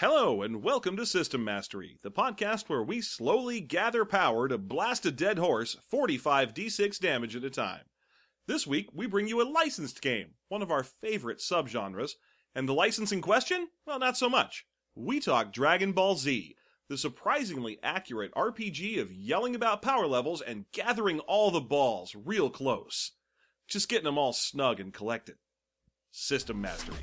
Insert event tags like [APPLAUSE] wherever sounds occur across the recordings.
Hello, and welcome to System Mastery, the podcast where we slowly gather power to blast a dead horse 45 d6 damage at a time. This week, we bring you a licensed game, one of our favorite subgenres, and the license in question? Well, not so much. We talk Dragon Ball Z, the surprisingly accurate RPG of yelling about power levels and gathering all the balls real close. Just getting them all snug and collected. System Mastery.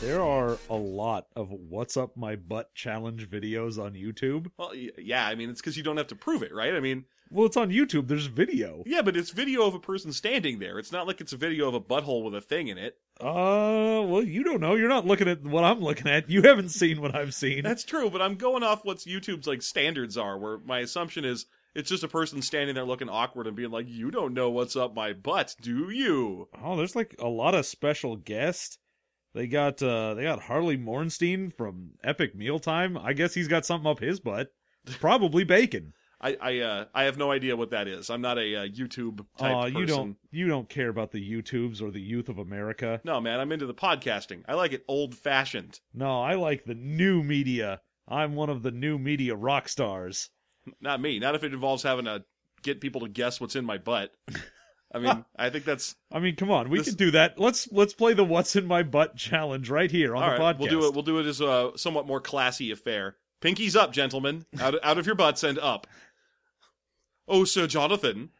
There are a lot of what's up my butt challenge videos on YouTube. Well, yeah, I mean, it's because you don't have to prove it, right? I mean, Well, it's on YouTube. There's video. yeah, but it's video of a person standing there. It's not like it's a video of a butthole with a thing in it. Uh, well, you don't know. You're not looking at what I'm looking at. You haven't seen what I've seen. That's true, but I'm going off what YouTube's like standards are, where my assumption is it's just a person standing there looking awkward and being like, "You don't know what's up my butt, do you?" Oh, there's like a lot of special guests. They got uh they got Harley Morenstein from Epic Mealtime. I guess he's got something up his butt. Probably bacon. [LAUGHS] I I uh, I have no idea what that is. I'm not a uh, YouTube type Oh, person. you don't you don't care about the YouTubes or the youth of America. No, man, I'm into the podcasting. I like it old fashioned. No, I like the new media. I'm one of the new media rock stars. Not me. Not if it involves having to get people to guess what's in my butt. [LAUGHS] I mean, [LAUGHS] I think that's I mean, come on, we This- can do that. Let's let's play the "What's in My Butt" challenge right here on all the right. podcast. We'll do it. We'll do it as a somewhat more classy affair. Pinkies up, gentlemen. Out out of your butts and up. Oh, Sir Jonathan,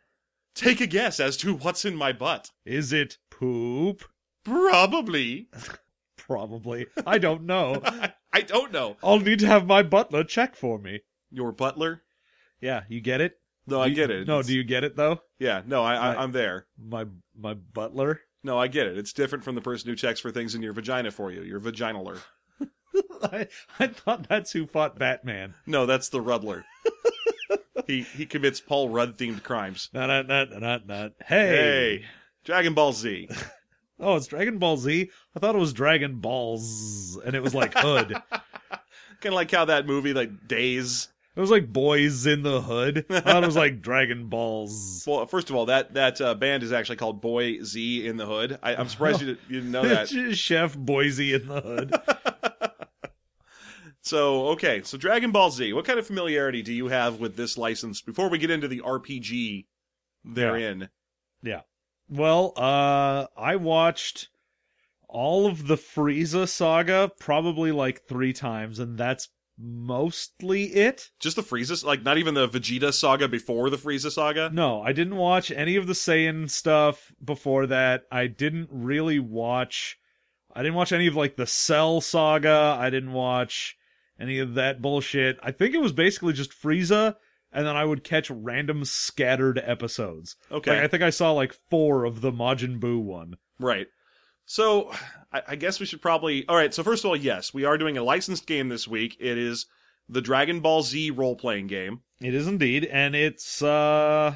take a guess as to what's in my butt. Is it poop? Probably. [LAUGHS] Probably. I don't know. [LAUGHS] I don't know. I'll need to have my butler check for me. Your butler? Yeah, you get it? No, I You- get it. No, It's- do you get it though? Yeah, no, I, Right. I, I'm there. My my butler. No, I get it. It's different from the person who checks for things in your vagina for you. Your vaginaler. [LAUGHS] I I thought that's who fought Batman. No, that's the Ruddler. [LAUGHS] he he commits Paul Rudd themed crimes. Not not not not not. Hey, Hey. Dragon Ball Z. [LAUGHS] Oh, it's Dragon Ball Z. I thought it was Dragon Balls, and it was like Hood. kind of like how that movie, like Days. It was like Boys in the Hood. I thought it was like [LAUGHS] Dragon Balls. Well, first of all, that that uh, band is actually called Boy Z in the Hood. I, I'm surprised you, didn't- you didn't know that. [LAUGHS] Chef Boise in the Hood. [LAUGHS] So, okay, so Dragon Ball Z. What kind of familiarity do you have with this license before we get into the RPG therein? Yeah. Well, uh, I watched all of the Frieza saga probably like three times, and that's mostly it. Just the Frieza, like not even the Vegeta saga before the Frieza saga. No, I didn't watch any of the Saiyan stuff before that. I didn't really watch. I didn't watch any of like the Cell saga. I didn't watch any of that bullshit. I think it was basically just Frieza, and then I would catch random scattered episodes. Okay, Like I think I saw like four of the Majin Buu one. Right. So I, I guess we should probably. All right. So first of all, yes, we are doing a licensed game this week. It is the Dragon Ball Z role playing game. It is indeed, and it's uh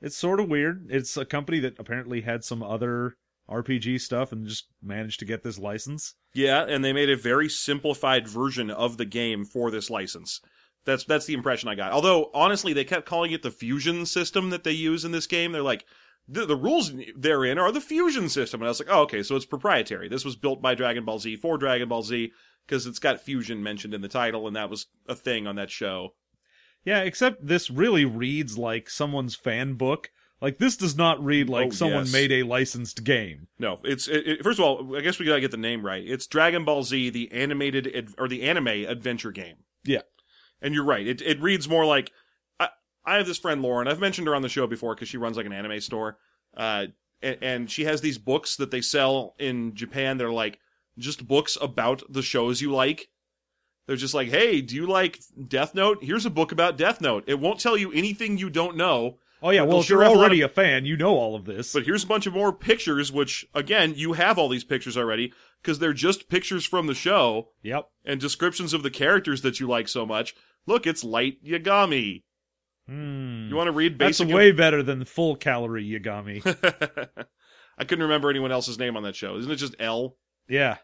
it's sort of weird. It's a company that apparently had some other RPG stuff and just managed to get this license. Yeah, and they made a very simplified version of the game for this license. That's that's the impression I got. Although honestly, they kept calling it the Fuzion system that they use in this game. They're like. The, the rules therein are the Fuzion system. And I was like, oh, okay, so it's proprietary. This was built by Dragon Ball Z for Dragon Ball Z because it's got fusion mentioned in the title, and that was a thing on that show. Yeah, except this really reads like someone's fan book. Like this does not read like Oh, someone yes. made a licensed game. No, it's it, it- first of all, I guess we gotta get the name right. It's Dragon Ball Z, the animated ad, or the anime adventure game. Yeah. and you're right. It it reads more like I have this friend Lauren. I've mentioned her on the show before because she runs like an anime store. Uh, and, and she has these books that they sell in Japan. They're like just books about the shows you like. They're just like, hey, do you like Death Note? Here's a book about Death Note. It won't tell you anything you don't know. Oh yeah, well if you're have a already a fan, you know all of this. But here's a bunch of more pictures, which again, you have all these pictures already because they're just pictures from the show yep. and descriptions of the characters that you like so much. Look, it's Light Yagami. Hmm. You want to read That's way better than full calorie Yagami. [LAUGHS] I couldn't remember anyone else's name on that show. Isn't it just L? Yeah,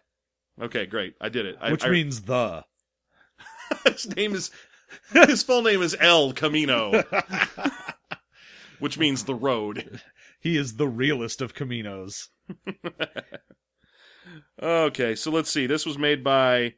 Okay, great. I did it. I, which I- means the. [LAUGHS] his name is [LAUGHS] his full name is El Camino, which means the road. He is the realest of Caminos. Okay, so let's see. This was made by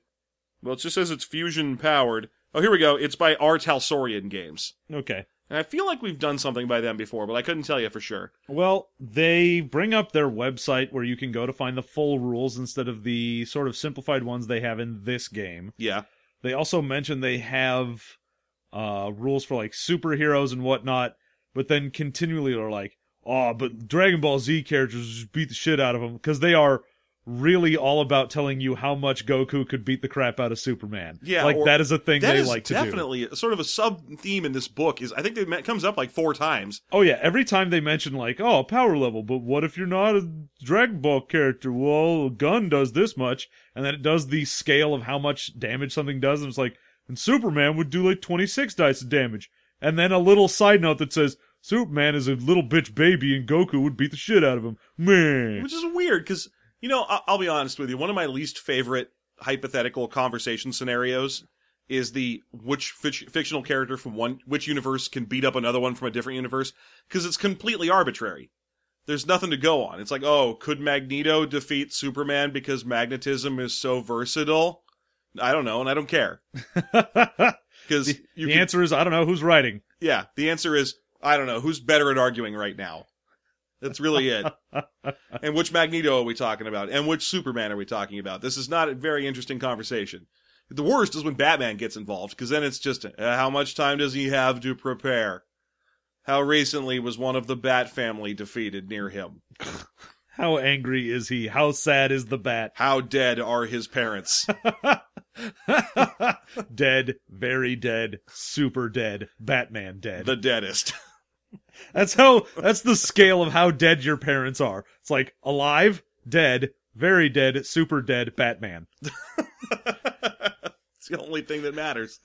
well, it just says it's Fuzion powered. Oh, here we go. It's by Talsorian Games. Okay. And I feel like we've done something by them before, but I couldn't tell you for sure. Well, they bring up their website where you can go to find the full rules instead of the sort of simplified ones they have in this game. Yeah. They also mention they have uh, rules for like superheroes and whatnot, but then continually are like, oh, but Dragon Ball Z characters just beat the shit out of them because they are really all about telling you how much Goku could beat the crap out of Superman. Yeah, like that is a thing they like to do. definitely sort of a sub theme in this book. Is I think it comes up like four times. Oh yeah, every time they mention like, oh, power level, but what if you're not a Dragon Ball character? Well, a gun does this much, and then it does the scale of how much damage something does, and it's like, and Superman would do like 26 dice of damage, and then a little side note that says Superman is a little bitch baby, and Goku would beat the shit out of him. Man, which is weird because you know I- I'll be honest with you. One of my least favorite hypothetical conversation scenarios is the which fic- fictional character from one which universe can beat up another one from a different universe because it's completely arbitrary. There's nothing to go on. It's like, oh, could Magneto defeat Superman because magnetism is so versatile? I don't know, and I don't care [LAUGHS] because the, the can- answer is I don't know who's writing. yeah, the answer is I don't know. Who's better at arguing right now? That's really it. and which Magneto are we talking about? And which Superman are we talking about? This is not a very interesting conversation. The worst is when Batman gets involved, because then it's just uh, how much time does he have to prepare? How recently was one of the Bat family defeated near him? [LAUGHS] How angry is he? How sad is the bat? How dead are his parents? [LAUGHS] dead, very dead, super dead, Batman dead. the deadest. [LAUGHS] That's how that's the scale of how dead your parents are. It's like alive, dead, very dead, super dead, Batman. [LAUGHS] it's the only thing that matters.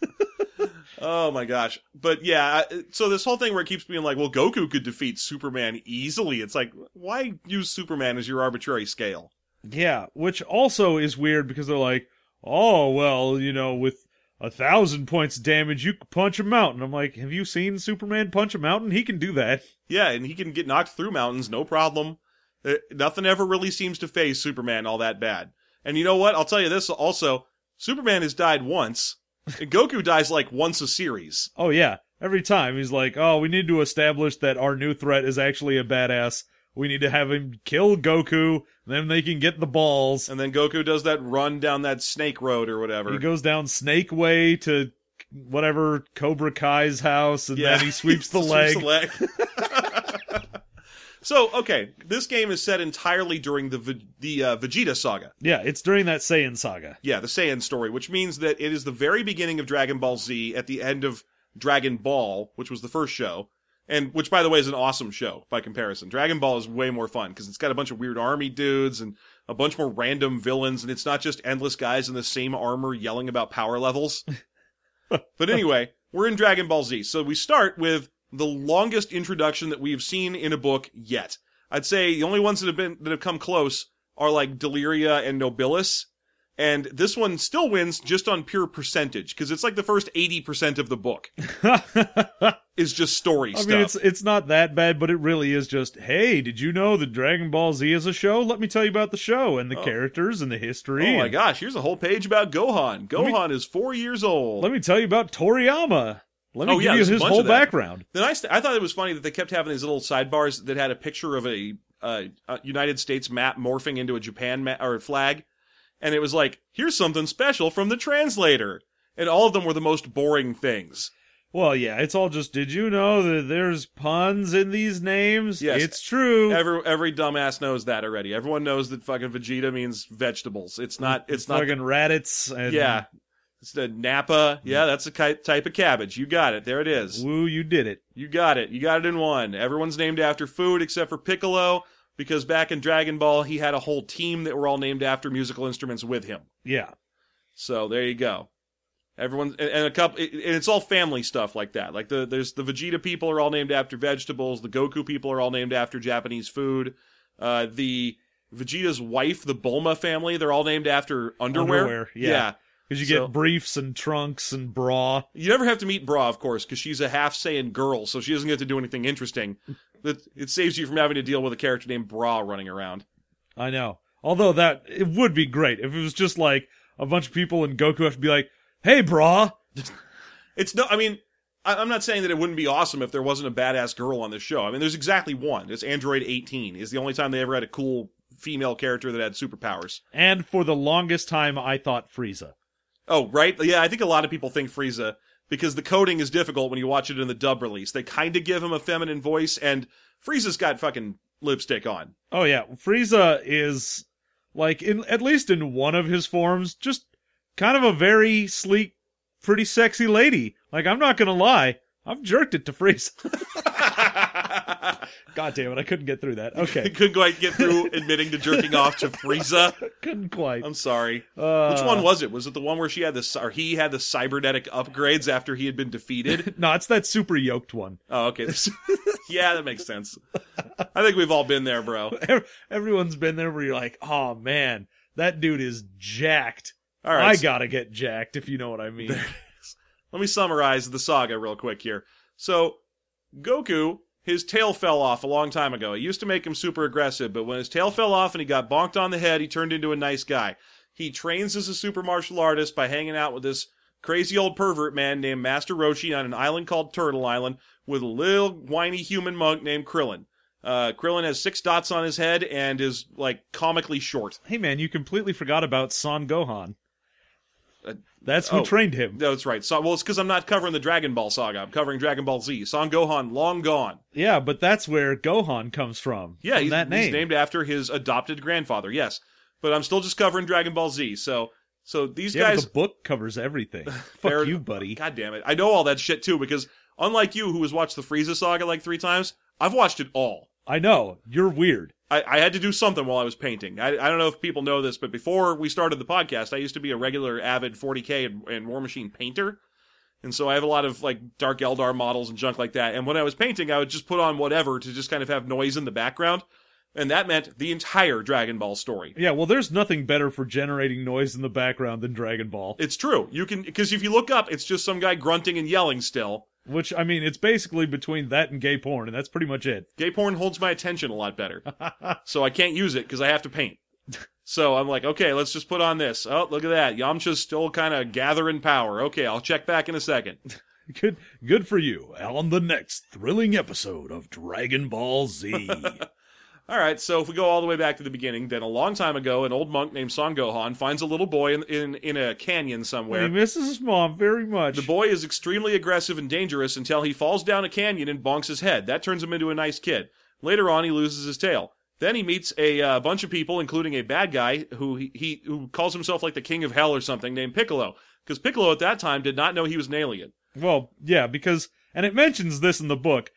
oh my gosh. But yeah, so this whole thing where it keeps being like, well, Goku could defeat Superman easily. It's like, why use Superman as your arbitrary scale? Yeah, which also is weird because they're like, oh well, you know, with a thousand points of damage, you could punch a mountain. I'm like, have you seen Superman punch a mountain? He can do that. Yeah, and he can get knocked through mountains, no problem. Uh, nothing ever really seems to phase Superman all that bad. And you know what? I'll tell you this also. Superman has died once. And Goku dies like once a series. Oh yeah, every time he's like, oh, we need to establish that our new threat is actually a badass. We need to have him kill Goku, then they can get the balls. And then Goku does that run down that snake road or whatever. He goes down Snake Way to whatever Cobra Kai's house, and then he sweeps [LAUGHS] the leg. leg. [LAUGHS] so, okay, this game is set entirely during the the uh, Vegeta saga. Yeah, it's during that Saiyan saga. Yeah, the Saiyan story, which means that it is the very beginning of Dragon Ball Z at the end of Dragon Ball, which was the first show. And which, by the way, is an awesome show by comparison. Dragon Ball is way more fun because it's got a bunch of weird army dudes and a bunch more random villains, and it's not just endless guys in the same armor yelling about power levels. [LAUGHS] but anyway, we're in Dragon Ball Z. So we start with the longest introduction that we have seen in a book yet. I'd say the only ones that have been that have come close are like Deliria and Nobilis. And this one still wins just on pure percentage because it's like the first 80% of the book [LAUGHS] is just story stuff. I mean, it's it's not that bad, but it really is just, hey, did you know that Dragon Ball Z is a show? Let me tell you about the show and the characters and the history. oh my and gosh, here's a whole page about Gohan. Gohan is four years old. Let me tell you about Toriyama. Let me Oh, give yeah, you there's a his bunch whole of that. background. Then I, st- I thought it was funny that they kept having these little sidebars that had a picture of a, uh, United States map morphing into a Japan ma- or flag, and it was like, here's something special from the translator, and all of them were the most boring things. Well, yeah, it's all just. Did you know that there's puns in these names? Yes. it's true. Every every dumbass knows that already. Everyone knows that fucking Vegeta means vegetables. It's not. It's not. fucking Raditz and yeah, it's the Napa. Yeah, mm. that's a ki- type of cabbage. You got it. There it is. Woo, you did it. You got it. You got it in one. Everyone's named after food except for Piccolo, because back in Dragon Ball, he had a whole team that were all named after musical instruments with him. Yeah. So there you go. Everyone and, a couple, and it's all family stuff like that. Like the there's the Vegeta people are all named after vegetables. The Goku people are all named after Japanese food. Uh, the Vegeta's wife, the Bulma family, they're all named after underwear. Underwear, yeah. Because you So- get briefs and trunks and bra. You never have to meet Bra, of course, because she's a half Saiyan girl, so she doesn't get to do anything interesting. That it saves you from having to deal with a character named Bra running around. I know. Although that it would be great if it was just like a bunch of people and Goku have to be like, "Hey, bra." [LAUGHS] It's no, I mean, I, I'm not saying that it wouldn't be awesome if there wasn't a badass girl on this show. I mean, there's exactly one. It's Android 18. Is the only time they ever had a cool female character that had superpowers. And for the longest time, I thought Frieza. Oh, right. Yeah, I think a lot of people think Frieza because the coding is difficult when you watch it in the dub release. They kind of give him a feminine voice, and Frieza's got fucking lipstick on. Oh yeah, Frieza is like in at least in one of his forms, just kind of a very sleek, pretty sexy lady. Like I'm not gonna lie, I've jerked it to Frieza. [LAUGHS] [LAUGHS] [LAUGHS] God damn it, I couldn't get through that. [LAUGHS] Okay, couldn't quite get through admitting to jerking off to Frieza. [LAUGHS] couldn't quite. I'm sorry. Uh, Which one was it? Was it the one where she had the or he had the cybernetic upgrades after he had been defeated? No, it's that super yoked one. Oh, okay. Yeah, that makes sense. I think we've all been there, bro. Everyone's been there where you're like, oh man, that dude is jacked. All right. I so gotta get jacked if you know what I mean. let me summarize the saga real quick here. So, Goku, his tail fell off a long time ago. It used to make him super aggressive, but when his tail fell off and he got bonked on the head, he turned into a nice guy. He trains as a super martial artist by hanging out with this crazy old pervert man named Master Roshi on an island called Turtle Island with a little whiny human monk named Krillin. Uh, Krillin has six dots on his head and is like comically short. hey man, you completely forgot about Son Gohan. Uh, That's who oh. trained him. That's right. So, well, it's because I'm not covering the Dragon Ball saga. I'm covering Dragon Ball Z. Son Gohan, long gone. Yeah, but that's where Gohan comes from. Yeah, from he's, that name. he's named after his adopted grandfather. Yes, but I'm still just covering Dragon Ball Z. So, so these yeah, guys. the book covers everything. [LAUGHS] Fair Fuck you, buddy. God damn it! I know all that shit too because unlike you, who has watched the Frieza saga like three times, I've watched it all. I know you're weird. I, I had to do something while I was painting. I, I don't know if people know this, but before we started the podcast, I used to be a regular avid 40k and, and Warmachine painter. And so I have a lot of like Dark Eldar models and junk like that. And when I was painting, I would just put on whatever to just kind of have noise in the background. And that meant the entire Dragon Ball story. Yeah, well, there's nothing better for generating noise in the background than Dragon Ball. It's true. You can, because if you look up, it's just some guy grunting and yelling still. Which I mean, it's basically between that and gay porn, and that's pretty much it. Gay porn holds my attention a lot better. [LAUGHS] so I can't use it because I have to paint. So I'm like, okay, let's just put on this. Oh, look at that. Yamcha's still kind of gathering power. Okay, I'll check back in a second. [LAUGHS] Good, good for you. On the next thrilling episode of Dragon Ball Z. [LAUGHS] All right, so if we go all the way back to the beginning, then a long time ago, an old monk named Son Gohan finds a little boy in, in, in a canyon somewhere. he misses his mom very much. The boy is extremely aggressive and dangerous until he falls down a canyon and bonks his head. That turns him into a nice kid. Later on, he loses his tail. Then he meets a uh, bunch of people, including a bad guy who he, he who calls himself like the king of hell or something, named Piccolo. Because Piccolo at that time did not know he was an alien. Well, yeah, because and it mentions this in the book.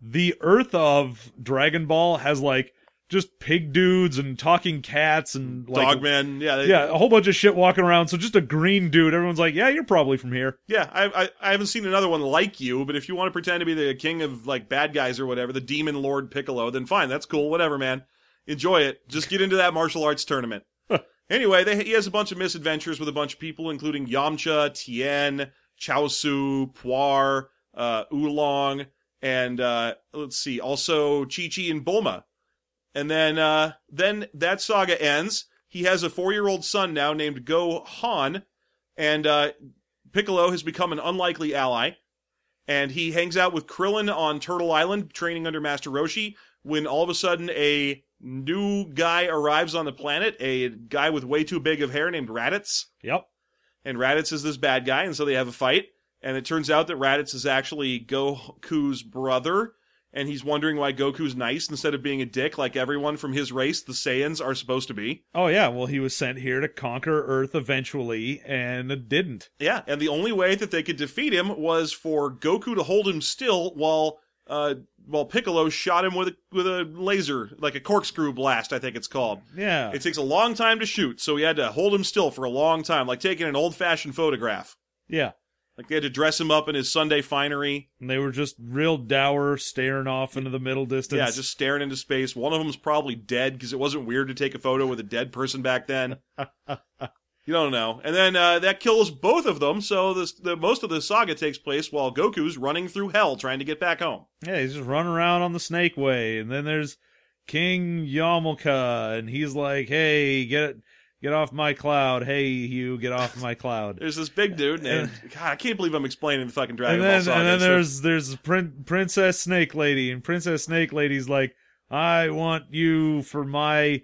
The Earth of Dragon Ball has like just pig dudes and talking cats and like Dogman, yeah, they- yeah, a whole bunch of shit walking around. So just a green dude. Everyone's like, yeah, you're probably from here. Yeah, I, I I haven't seen another one like you, but if you want to pretend to be the king of like bad guys or whatever, the demon lord Piccolo, then fine, that's cool, whatever, man. Enjoy it. Just get into that martial arts tournament. [LAUGHS] anyway, they, he has a bunch of misadventures with a bunch of people, including Yamcha, Tien, Chaosu, Puar, uh, Oolong, and uh, let's see, also Chi Chi and Bulma. And then uh, then that saga ends. He has a four year old son now named Gohan, and uh, Piccolo has become an unlikely ally, and he hangs out with Krillin on Turtle Island, training under Master Roshi. When all of a sudden a new guy arrives on the planet, a guy with way too big of hair named Raditz, Yep. and Raditz is this bad guy, and so they have a fight. And it turns out that Raditz is actually Goku's brother, and he's wondering why Goku's nice instead of being a dick like everyone from his race, the Saiyans, are supposed to be. Oh yeah. Well, he was sent here to conquer Earth eventually, and didn't. Yeah, and the only way that they could defeat him was for Goku to hold him still while uh while Piccolo shot him with a with a laser, like a corkscrew blast, I think it's called. Yeah. It takes a long time to shoot, so he had to hold him still for a long time, like taking an old fashioned photograph. Yeah. Like they had to dress him up in his Sunday finery. And they were just real dour, staring off into the middle distance. Yeah, just staring into space. One of them's probably dead because it wasn't weird to take a photo with a dead person back then. [LAUGHS] you don't know. And then uh, that kills both of them. So this, the most of the saga takes place while Goku's running through hell trying to get back home. Yeah, he's just running around on the Snake Way, and then there's King Yamilka, and he's like, "Hey, get get off my cloud! Hey, you, get off my cloud!" [LAUGHS] There's this big dude, and God, I can't believe I'm explaining the fucking Dragon and then Ball saga. and then there's there's Prin- Princess Snake Lady, and Princess Snake Lady's like, "I want you for my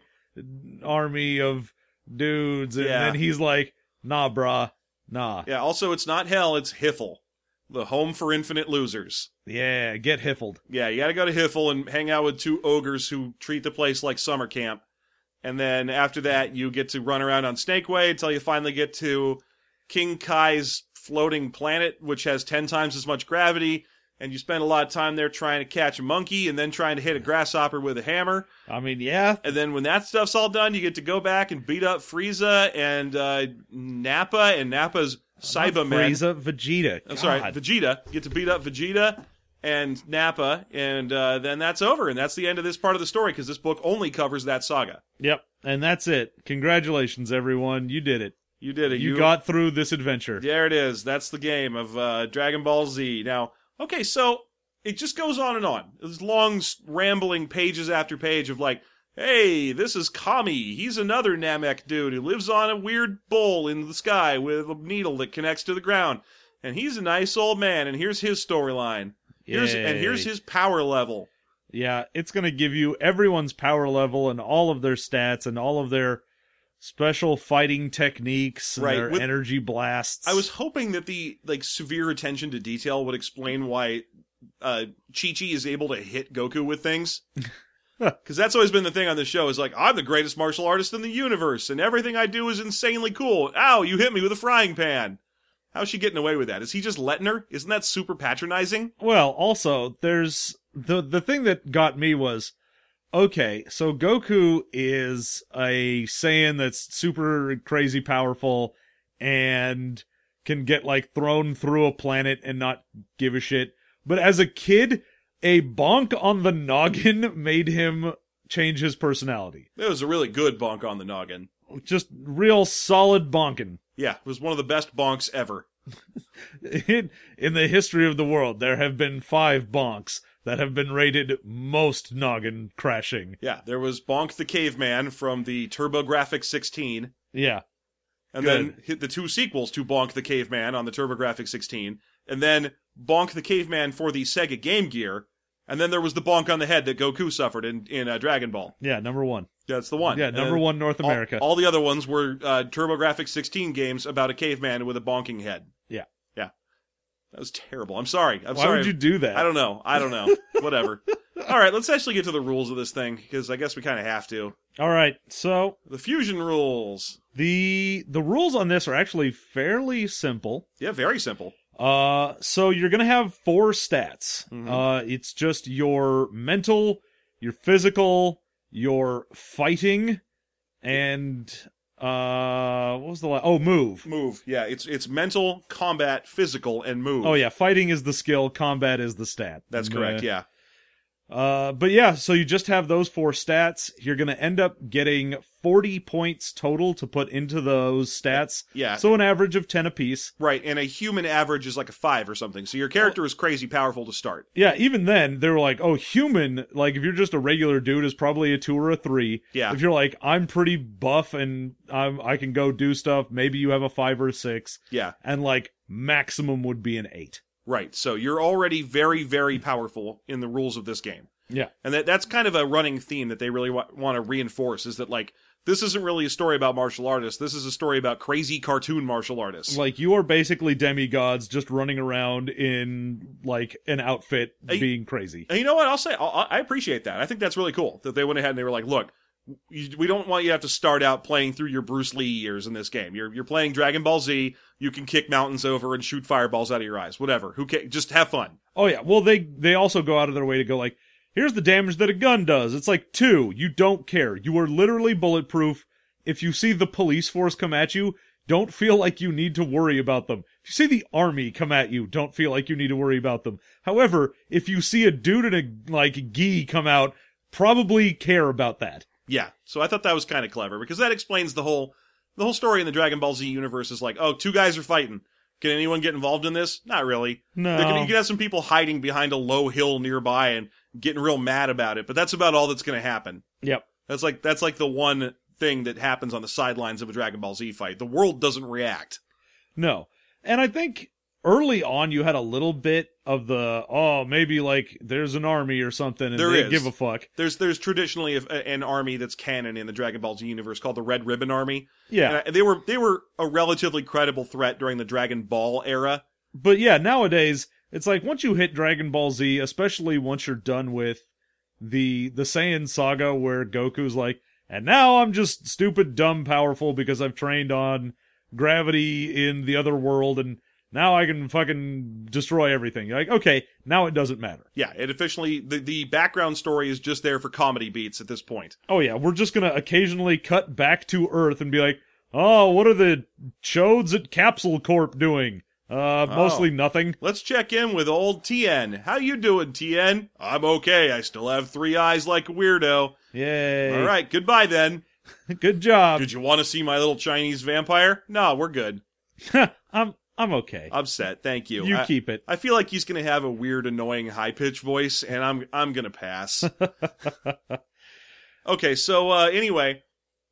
army of dudes," and Yeah. then he's like, "Nah, brah, nah, yeah. Also, it's not hell; it's Hiffle, the home for infinite losers. yeah, get hiffled." Yeah, you got to go to Hiffle and hang out with two ogres who treat the place like summer camp. And then after that, you get to run around on Snake Way until you finally get to King Kai's floating planet, which has 10 times as much gravity. And you spend a lot of time there trying to catch a monkey and then trying to hit a grasshopper with a hammer. I mean, yeah, And then when that stuff's all done, you get to go back and beat up Frieza and uh, Nappa and Nappa's Saibamen. Frieza, Vegeta. I'm sorry, Vegeta. You get to beat up Vegeta and Nappa, and uh, then that's over, and that's the end of this part of the story because this book only covers that saga. Yep, and that's it. Congratulations, everyone. You did it. You did it. You, got through this adventure. there. It is. That's the game of uh, Dragon Ball Z. Now, okay, so it just goes on and on. There's long, rambling pages after page of like, hey, this is Kami. He's another Namek dude who lives on a weird bowl in the sky with a needle that connects to the ground. And he's a nice old man, and here's his storyline. Here's and here's his power level. Yeah, it's going to give you everyone's power level and all of their stats and all of their special fighting techniques and Right, their with- energy blasts. I was hoping that the like severe attention to detail would explain why uh, Chi Chi is able to hit Goku with things. [LAUGHS] Because that's always been the thing on the show is like I'm the greatest martial artist in the universe, and everything I do is insanely cool. Ow! You hit me with a frying pan. How's she getting away with that? Is he just letting her? Isn't that super patronizing? Well, also, there's the the thing that got me was okay, so Goku is a Saiyan that's super crazy powerful and can get like thrown through a planet and not give a shit. But as a kid, a bonk on the noggin [LAUGHS] made him change his personality. It was a really good bonk on the noggin. Just real solid bonking. Yeah, it was one of the best bonks ever. [LAUGHS] In, in the history of the world, there have been five bonks that have been rated most noggin crashing. Yeah, there was Bonk the Caveman from the TurboGrafx 16. Yeah. and Good. then hit the two sequels to Bonk the Caveman on the TurboGrafx 16, and then Bonk the Caveman for the Sega Game Gear, and then there was the bonk on the head that Goku suffered in in uh, Dragon Ball. Yeah, number one. Yeah, that's the one. Yeah, number one North all- America. All, the other ones were uh, TurboGrafx 16 games about a caveman with a bonking head. Yeah. yeah, that was terrible. I'm sorry. I'm Why sorry. would you do that? I don't know. I don't know. [LAUGHS] Whatever. All right, let's actually get to the rules of this thing because I guess we kind of have to. All right. So The Fuzion rules. the the rules on this are actually fairly simple. Yeah, very simple. Uh, so you're gonna have four stats. Mhm. Uh, it's just your mental, your physical, your fighting, and uh, what was the last? oh move. Move. Yeah, it's it's mental, combat, physical, and move. Oh yeah, fighting is the skill, combat is the stat. That's correct. uh, Yeah. Uh, but yeah, so you just have those four stats. You're gonna end up getting 40 points total to put into those stats. Yeah. So an average of 10 apiece. right, and a human average is like a five or something. So your character is crazy powerful to start. Yeah, even then, they were like, oh, human, like, if you're just a regular dude, is probably a two or a three. Yeah. If you're like, I'm pretty buff and I'm, I can go do stuff, maybe you have a five or a six. Yeah. And, like, maximum would be an eight. Right. So you're already very, very powerful in the rules of this game. Yeah. And that that's kind of a running theme that they really wa- want to reinforce is that like this isn't really a story about martial artists. This is a story about crazy cartoon martial artists. Like, you are basically demigods just running around in, like, an outfit being crazy. And you know what? I'll say I I appreciate that. I think that's really cool that they went ahead and they were like, look, we don't want you to have to start out playing through your Bruce Lee years in this game. You're you're playing Dragon Ball Z. You can kick mountains over and shoot fireballs out of your eyes. Whatever. Who ca- Just have fun. Oh yeah. Well, they they also go out of their way to go like, here's the damage that a gun does. It's like two. You don't care. You are literally bulletproof. If you see the police force come at you, don't feel like you need to worry about them. If you see the army come at you, don't feel like you need to worry about them. However, if you see a dude in a like gi come out, probably care about that. Yeah. So I thought that was kind of clever because that explains the whole the whole story in the Dragon Ball Z universe is like, oh, two guys are fighting. Can anyone get involved in this? Not really. No. Can- you can have some people hiding behind a low hill nearby and getting real mad about it, but that's about all that's going to happen. Yep. That's like that's like the one thing that happens on the sidelines of a Dragon Ball Z fight. The world doesn't react. No. And I think early on you had a little bit of the oh maybe like there's an army or something and There they is. give a fuck. There's there's traditionally a, an army that's canon in the Dragon Ball Z universe called the Red Ribbon Army. Yeah. And they were they were a relatively credible threat during the Dragon Ball era. But yeah, nowadays it's like once you hit Dragon Ball Z, especially once you're done with the the Saiyan saga where Goku's like, and now I'm just stupid, dumb, powerful because I've trained on gravity in the other world and now I can fucking destroy everything. You're like, okay, now it doesn't matter. Yeah, it officially the the background story is just there for comedy beats at this point. Oh yeah, we're just gonna occasionally cut back to Earth and be like, oh, what are the chodes at Capsule Corp doing? Uh, mostly nothing. Let's check in with old Tien. How you doing, Tien? I'm okay. I still have three eyes like a weirdo. Yay! All right, goodbye then. [LAUGHS] good job. Did you want to see my little Chinese vampire? No, we're good. [LAUGHS] I'm I'm okay. I'm set. Thank you. you I, keep it. I feel like he's gonna have a weird, annoying, high pitched voice, and I'm I'm gonna pass. [LAUGHS] okay, so uh, anyway,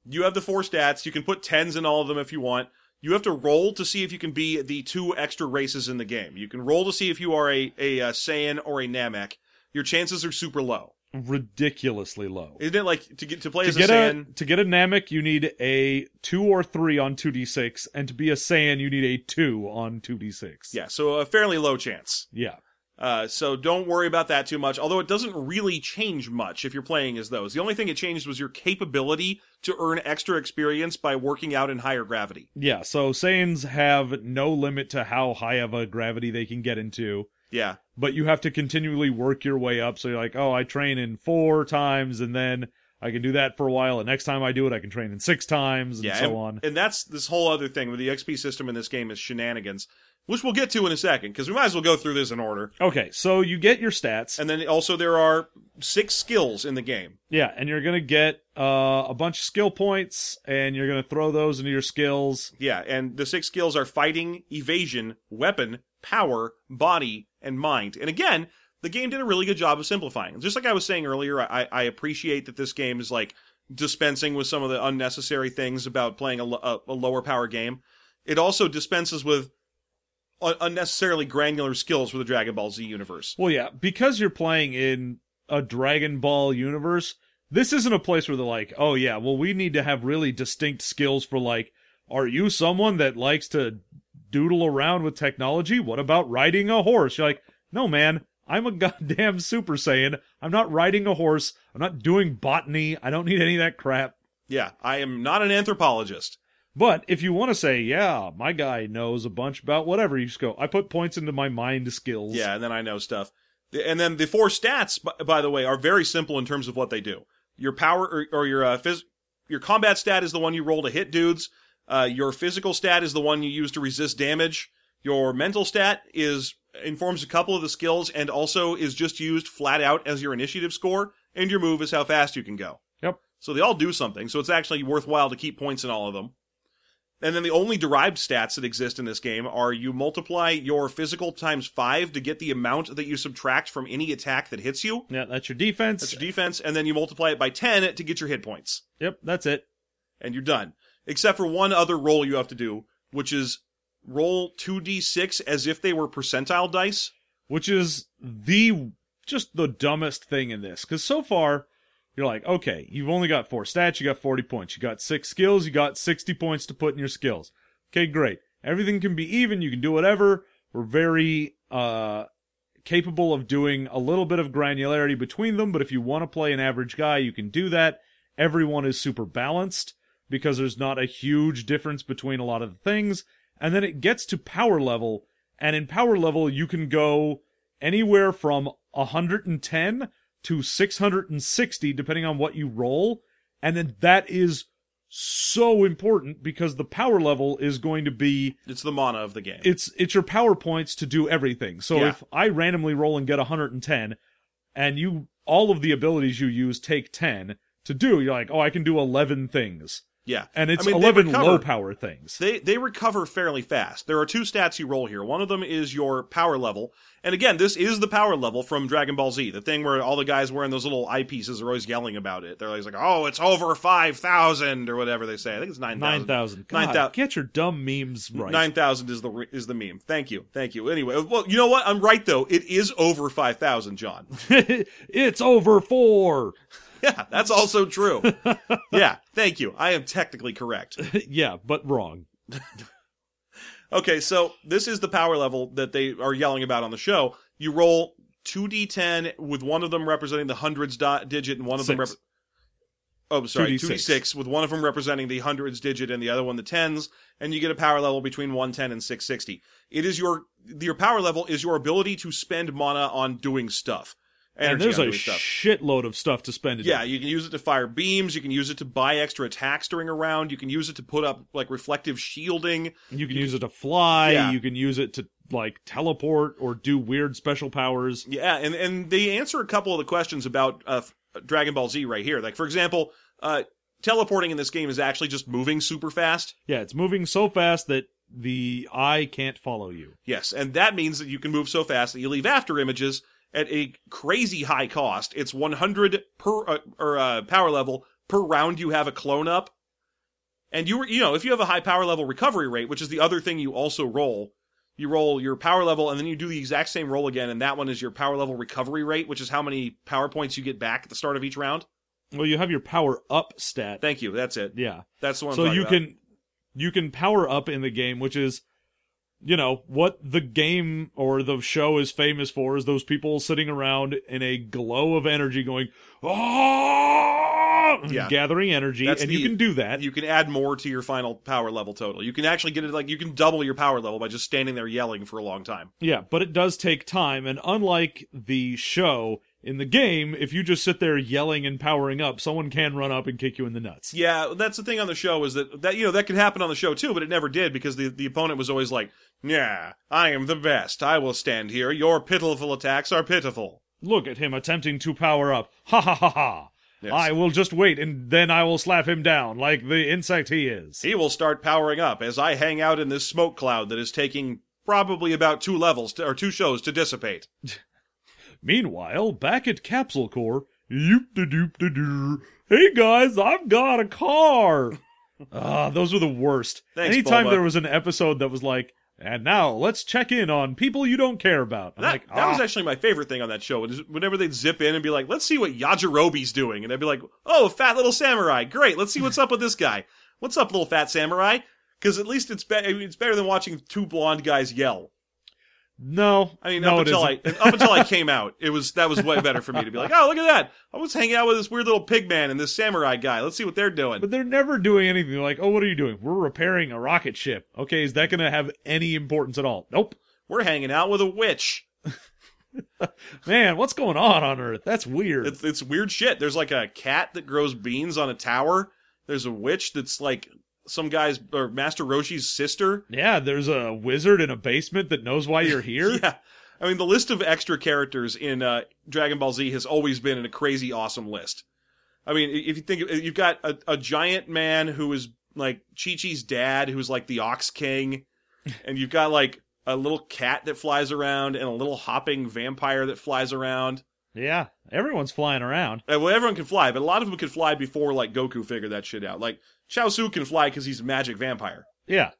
you have the four stats. You can put tens in all of them if you want. You have to roll to see if you can be the two extra races in the game. You can roll to see if you are a a, uh Saiyan or a Namek. Your chances are super low. Ridiculously low. Isn't it like to get to play to as get a a to get a Namek, you need a two or three on two d six, and to be a Saiyan, you need a two on two d six. Yeah, so a fairly low chance. yeah. Uh, so don't worry about that too much. Although it doesn't really change much if you're playing as those. The only thing it changed was your capability to earn extra experience by working out in higher gravity. Yeah, so Saiyans have no limit to how high of a gravity they can get into, Yeah, but you have to continually work your way up. So you're like, oh, I train in four times, and then I can do that for a while, and next time I do it, I can train in six times, and yeah, so and, on. and that's this whole other thing with the XP system in this game is shenanigans, which we'll get to in a second because we might as well go through this in order. Okay, so you get your stats, And then also there are six skills in the game. yeah, and you're gonna get uh, a bunch of skill points, and you're gonna throw those into your skills. Yeah, and the six skills are fighting, evasion, weapon, power, body, and mind. And again, the game did a really good job of simplifying. Just like I was saying earlier, I, I appreciate that this game is like dispensing with some of the unnecessary things about playing a, a, a lower power game. It also dispenses with un- unnecessarily granular skills for the Dragon Ball Z universe. Well, yeah, because you're playing in a Dragon Ball universe, this isn't a place where they're like, oh yeah, well we need to have really distinct skills for like, are you someone that likes to doodle around with technology? What about riding a horse? You're like, no man, I'm a [LAUGHS] goddamn Super Saiyan. I'm not riding a horse. I'm not doing botany. I don't need any of that crap. Yeah, I am not an anthropologist. But if you want to say, yeah, my guy knows a bunch about whatever, you just go, I put points into my mind skills. Yeah, and then I know stuff. And then the four stats, by, the way, are very simple in terms of what they do. Your power or, or your uh, phys- your combat stat is the one you roll to hit dudes. Uh, your physical stat is the one you use to resist damage. Your mental stat is informs a couple of the skills and also is just used flat out as your initiative score. And your move is how fast you can go. Yep. So they all do something. So it's actually worthwhile to keep points in all of them. And then the only derived stats that exist in this game are you multiply your physical times five to get the amount that you subtract from any attack that hits you. Yeah, that's your defense. That's your defense, and then you multiply it by 10 to get your hit points. yep, that's it. And you're done. Except for one other roll you have to do, which is roll 2d6 as if they were percentile dice. which is the just the dumbest thing in this. Because so far you're like okay you've only got four stats you got 40 points. You got six skills you got 60 points to put in your skills. Okay great. Everything can be even you can do whatever. We're very uh capable of doing a little bit of granularity between them but if you want to play an average guy you can do that. Everyone is super balanced because there's not a huge difference between a lot of the things and then it gets to power level and in power level you can go anywhere from 110 to 660 depending on what you roll and then that is so important because the power level is going to be It's the mana of the game. it's it's your power points to do everything. So Yeah. if I randomly roll and get 110 and you all of the abilities you use take 10 to do, you're like, "Oh, I can do 11 things." Yeah. And it's I mean, 11 recover- low power things. They they recover fairly fast. There are two stats you roll here. One of them is your power level. And again, this is the power level from Dragon Ball Z, the thing where all the guys wearing those little eyepieces are always yelling about it. They're always like, "Oh, it's over 5,000 or whatever they say." I think it's 9,000. 9,000. God, 9,000. Get your dumb memes right. Nine thousand is the is the meme. Thank you, thank you. Anyway, well, you know what? I'm right though. It is over five thousand, John. [LAUGHS] it's over 4. [LAUGHS] Yeah, that's also true. [LAUGHS] yeah, thank you. I am technically correct. [LAUGHS] yeah, but wrong. Okay, so this is the power level that they are yelling about on the show. You roll two d10 with one of them representing the hundreds dot digit and one of them. Rep- oh, sorry, 2d6. two d six with one of them representing the hundreds digit and the other one the tens, and you get a power level between one ten and six sixty. It is your your power level is your ability to spend mana on doing stuff. And there's a shitload of stuff to spend it Yeah, you can use it to fire beams. You can use it to buy extra attacks during a round. You can use it to put up like reflective shielding. You can use it to fly. Yeah. You can use it to like teleport or do weird special powers. Yeah, and and they answer a couple of the questions about uh, Dragon Ball Z right here. Like for example, uh, teleporting in this game is actually just moving super fast. Yeah, it's moving so fast that the eye can't follow you. Yes, and that means that you can move so fast that you leave after images at a crazy high cost. It's 100 per uh, or uh, power level per round you have a clone up. And you were, you know, if you have a high power level recovery rate, which is the other thing you also roll, you roll your power level and then you do the exact same roll again, and that one is your power level recovery rate, which is how many power points you get back at the start of each round. Well, you have your power up stat. Thank you. That's it. Yeah. That's the one. I'm so you about. can you can power up in the game, which is you know what the game or the show is famous for is those people sitting around in a glow of energy going oh Yeah. gathering energy That's and the- you can do that You can add more to your final power level total. You can actually get it like you can double your power level by just standing there yelling for a long time. Yeah, but it does take time, and unlike the show, in the game, if you just sit there yelling and powering up, someone can run up and kick you in the nuts. Yeah, that's the thing on the show is that that you know that could happen on the show too, but it never did because the the opponent was always like, "Yeah, I am the best. I will stand here. Your pitiful attacks are pitiful." Look at him attempting to power up. Ha ha ha ha. Yes. I will just wait and then I will slap him down like the insect he is. He will start powering up as I hang out in this smoke cloud that is taking probably about two levels to, or two shows to dissipate. [LAUGHS] Meanwhile, back at Capsule Corp, yoop de doop de doo. Hey guys, I've got a car. [LAUGHS] Ah, those were the worst. Thanks, Anytime Bulma. there was an episode that was like, and now let's check in on people you don't care about. I'm That, like, that was "Ah." actually my favorite thing on that show. is Whenever they'd zip in and be like, "Let's see what Yajirobe's doing," and I'd be like, "Oh, fat little samurai. Great. Let's see what's up with this guy. What's up, little fat samurai?" Because at least it's be- I mean, it's better than watching two blonde guys yell. No. I mean, no, up until I isn't. up until I came out, it was that was way better for me to be like, "Oh, look at that! I was hanging out with this weird little pig man and this samurai guy. Let's see what they're doing." But they're never doing anything. They're like, oh, what are you doing? We're repairing a rocket ship. Okay, is that going to have any importance at all? Nope. We're hanging out with a witch. [LAUGHS] Man, what's going on on Earth? That's weird. It's, it's weird shit. There's like a cat that grows beans on a tower. There's a witch that's like some guy's or Master Roshi's sister. yeah, there's a wizard in a basement that knows why you're [LAUGHS] here. Yeah. I mean, the list of extra characters in uh, Dragon Ball Z has always been in a crazy awesome list. I mean, if you think you've got a, a giant man who is like Chi Chi's dad, who's like the Ox King, [LAUGHS] and you've got like a little cat that flies around and a little hopping vampire that flies around. Yeah, everyone's flying around. Uh, well, everyone can fly, but a lot of them could fly before like Goku figured that shit out. Like Chaozu can fly because he's a magic vampire. Yeah.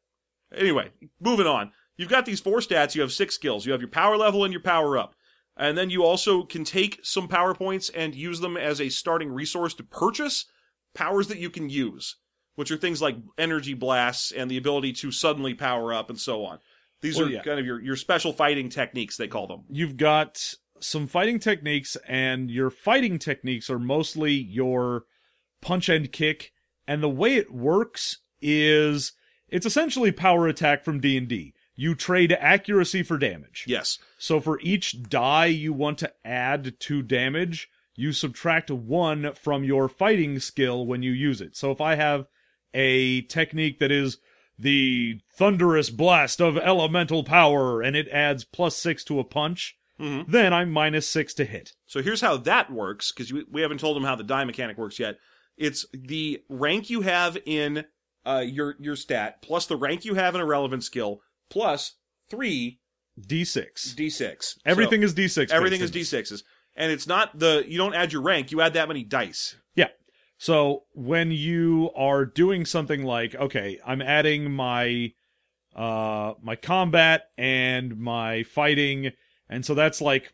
Anyway, moving on. You've got these four stats. You have six skills. You have your power level and your power up. And then you also can take some power points and use them as a starting resource to purchase powers that you can use, which are things like energy blasts and the ability to suddenly power up and so on. These Well, are yeah. kind of your, your special fighting techniques, they call them. You've got some fighting techniques, and your fighting techniques are mostly your punch and kick. And the way it works is it's essentially power attack from D&D. You trade accuracy for damage. Yes. So for each die you want to add to damage, you subtract one from your fighting skill when you use it. So if I have a technique that is the thunderous blast of elemental power and it adds plus six to a punch, Mhm. then I'm minus six to hit. So here's how that works, because we haven't told them how the die mechanic works yet. It's the rank you have in uh, your your stat plus the rank you have in a relevant skill plus three D6. d6. Everything So is D6. everything is based in this. d6s, and it's not the you don't add your rank. You add that many dice. Yeah. So when you are doing something like, okay, I'm adding my uh my combat and my fighting, and so that's like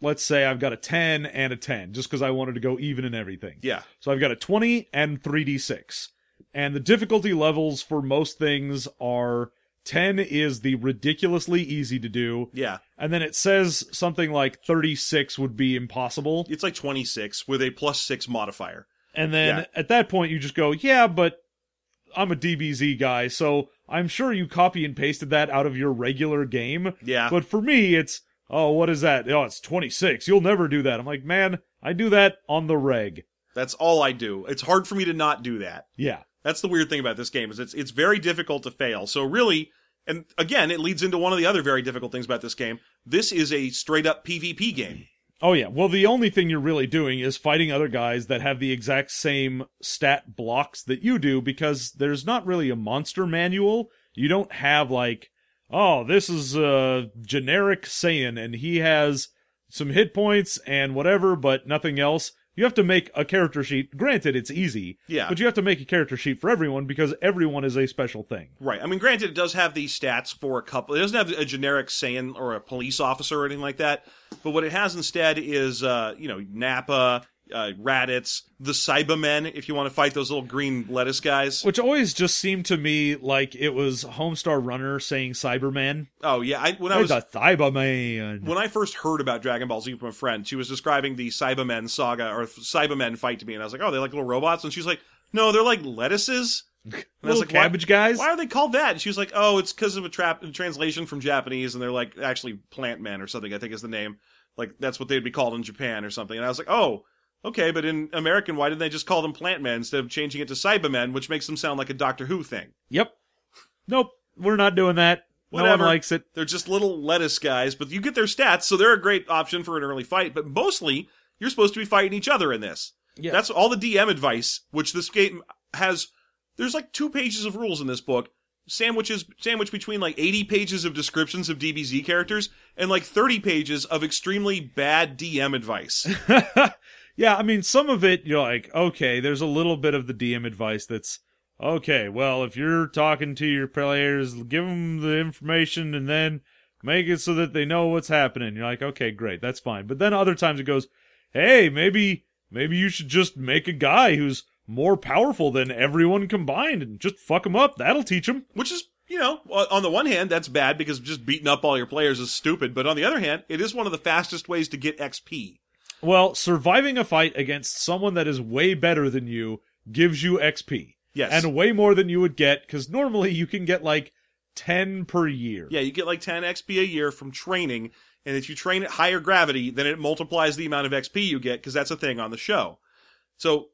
let's say I've got a 10 and a 10 just because I wanted to go even in everything. Yeah, So I've got a 20 and 3d6. And the difficulty levels for most things are 10 is the ridiculously easy to do, yeah. and then it says something like 36 would be impossible. It's like 26 with a plus six modifier. And then Yeah. at that point, you just go, yeah, but I'm a DBZ guy, so I'm sure you copy and pasted that out of your regular game. Yeah, But for me, it's, oh, what is that? Oh, it's 26. You'll never do that. I'm like, man, I do that on the reg. that's all I do. It's hard for me to not do that. Yeah. That's the weird thing about this game is it's it's very difficult to fail. So really, and again, it leads into one of the other very difficult things about this game. This is a straight up PvP game. Oh, yeah. Well, the only thing you're really doing is fighting other guys that have the exact same stat blocks that you do because there's not really a monster manual. You don't have, like, oh, this is a generic Saiyan and he has some hit points and whatever, but nothing else. You have to make a character sheet. Granted, it's easy, Yeah. but you have to make a character sheet for everyone because everyone is a special thing. Right. I mean, granted, it does have these stats for a couple. It doesn't have a generic Saiyan or a police officer or anything like that. But what it has instead is, uh, you know, Nappa, uh, Raditz, the Saibamen, if you want to fight those little green lettuce guys. Which always just seemed to me like it was Homestar Runner saying Cyberman. Oh, yeah. I, when I was. the Cyberman. When I first heard about Dragon Ball Z from a friend, she was describing the Cybermen saga or Cybermen fight to me, and I was like, "Oh, they're like little robots," and she's like, "No, they're like lettuces." And I was like, "Why- cabbage guys. Why are they called that? And she was like, "Oh, it's because of a trap translation from Japanese, and they're like actually plant men or something. I think is the name. Like that's what they'd be called in Japan or something." And I was like, "Oh, okay, but in American, why didn't they just call them plant men instead of changing it to Saibamen, which makes them sound like a Doctor Who thing? Yep. Nope. We're not doing that. No Whatever. one likes it. They're just little lettuce guys, but you get their stats, so they're a great option for an early fight. But mostly, you're supposed to be fighting each other in this. Yeah. That's all the DM advice, which this game has. There's like two pages of rules in this book, sandwiches sandwiched between like 80 pages of descriptions of DBZ characters and like 30 pages of extremely bad DM advice. [LAUGHS] yeah, I mean, some of it, you're like, okay, there's a little bit of the DM advice that's, okay, well, if you're talking to your players, give them the information and then make it so that they know what's happening. You're like, okay, great, that's fine. But then other times it goes, hey, maybe, maybe you should just make a guy who's more powerful than everyone combined and just fuck him up. That'll teach him. which is you know on the one hand that's bad because just beating up all your players is stupid but on the other hand it is one of the fastest ways to get xp Well, surviving a fight against someone that is way better than you gives you XP. yes. And way more than you would get, because normally you can get like 10 per year. yeah you get like 10 xp a year from training and if you train at higher gravity then it multiplies the amount of xp you get because that's a thing on the show. So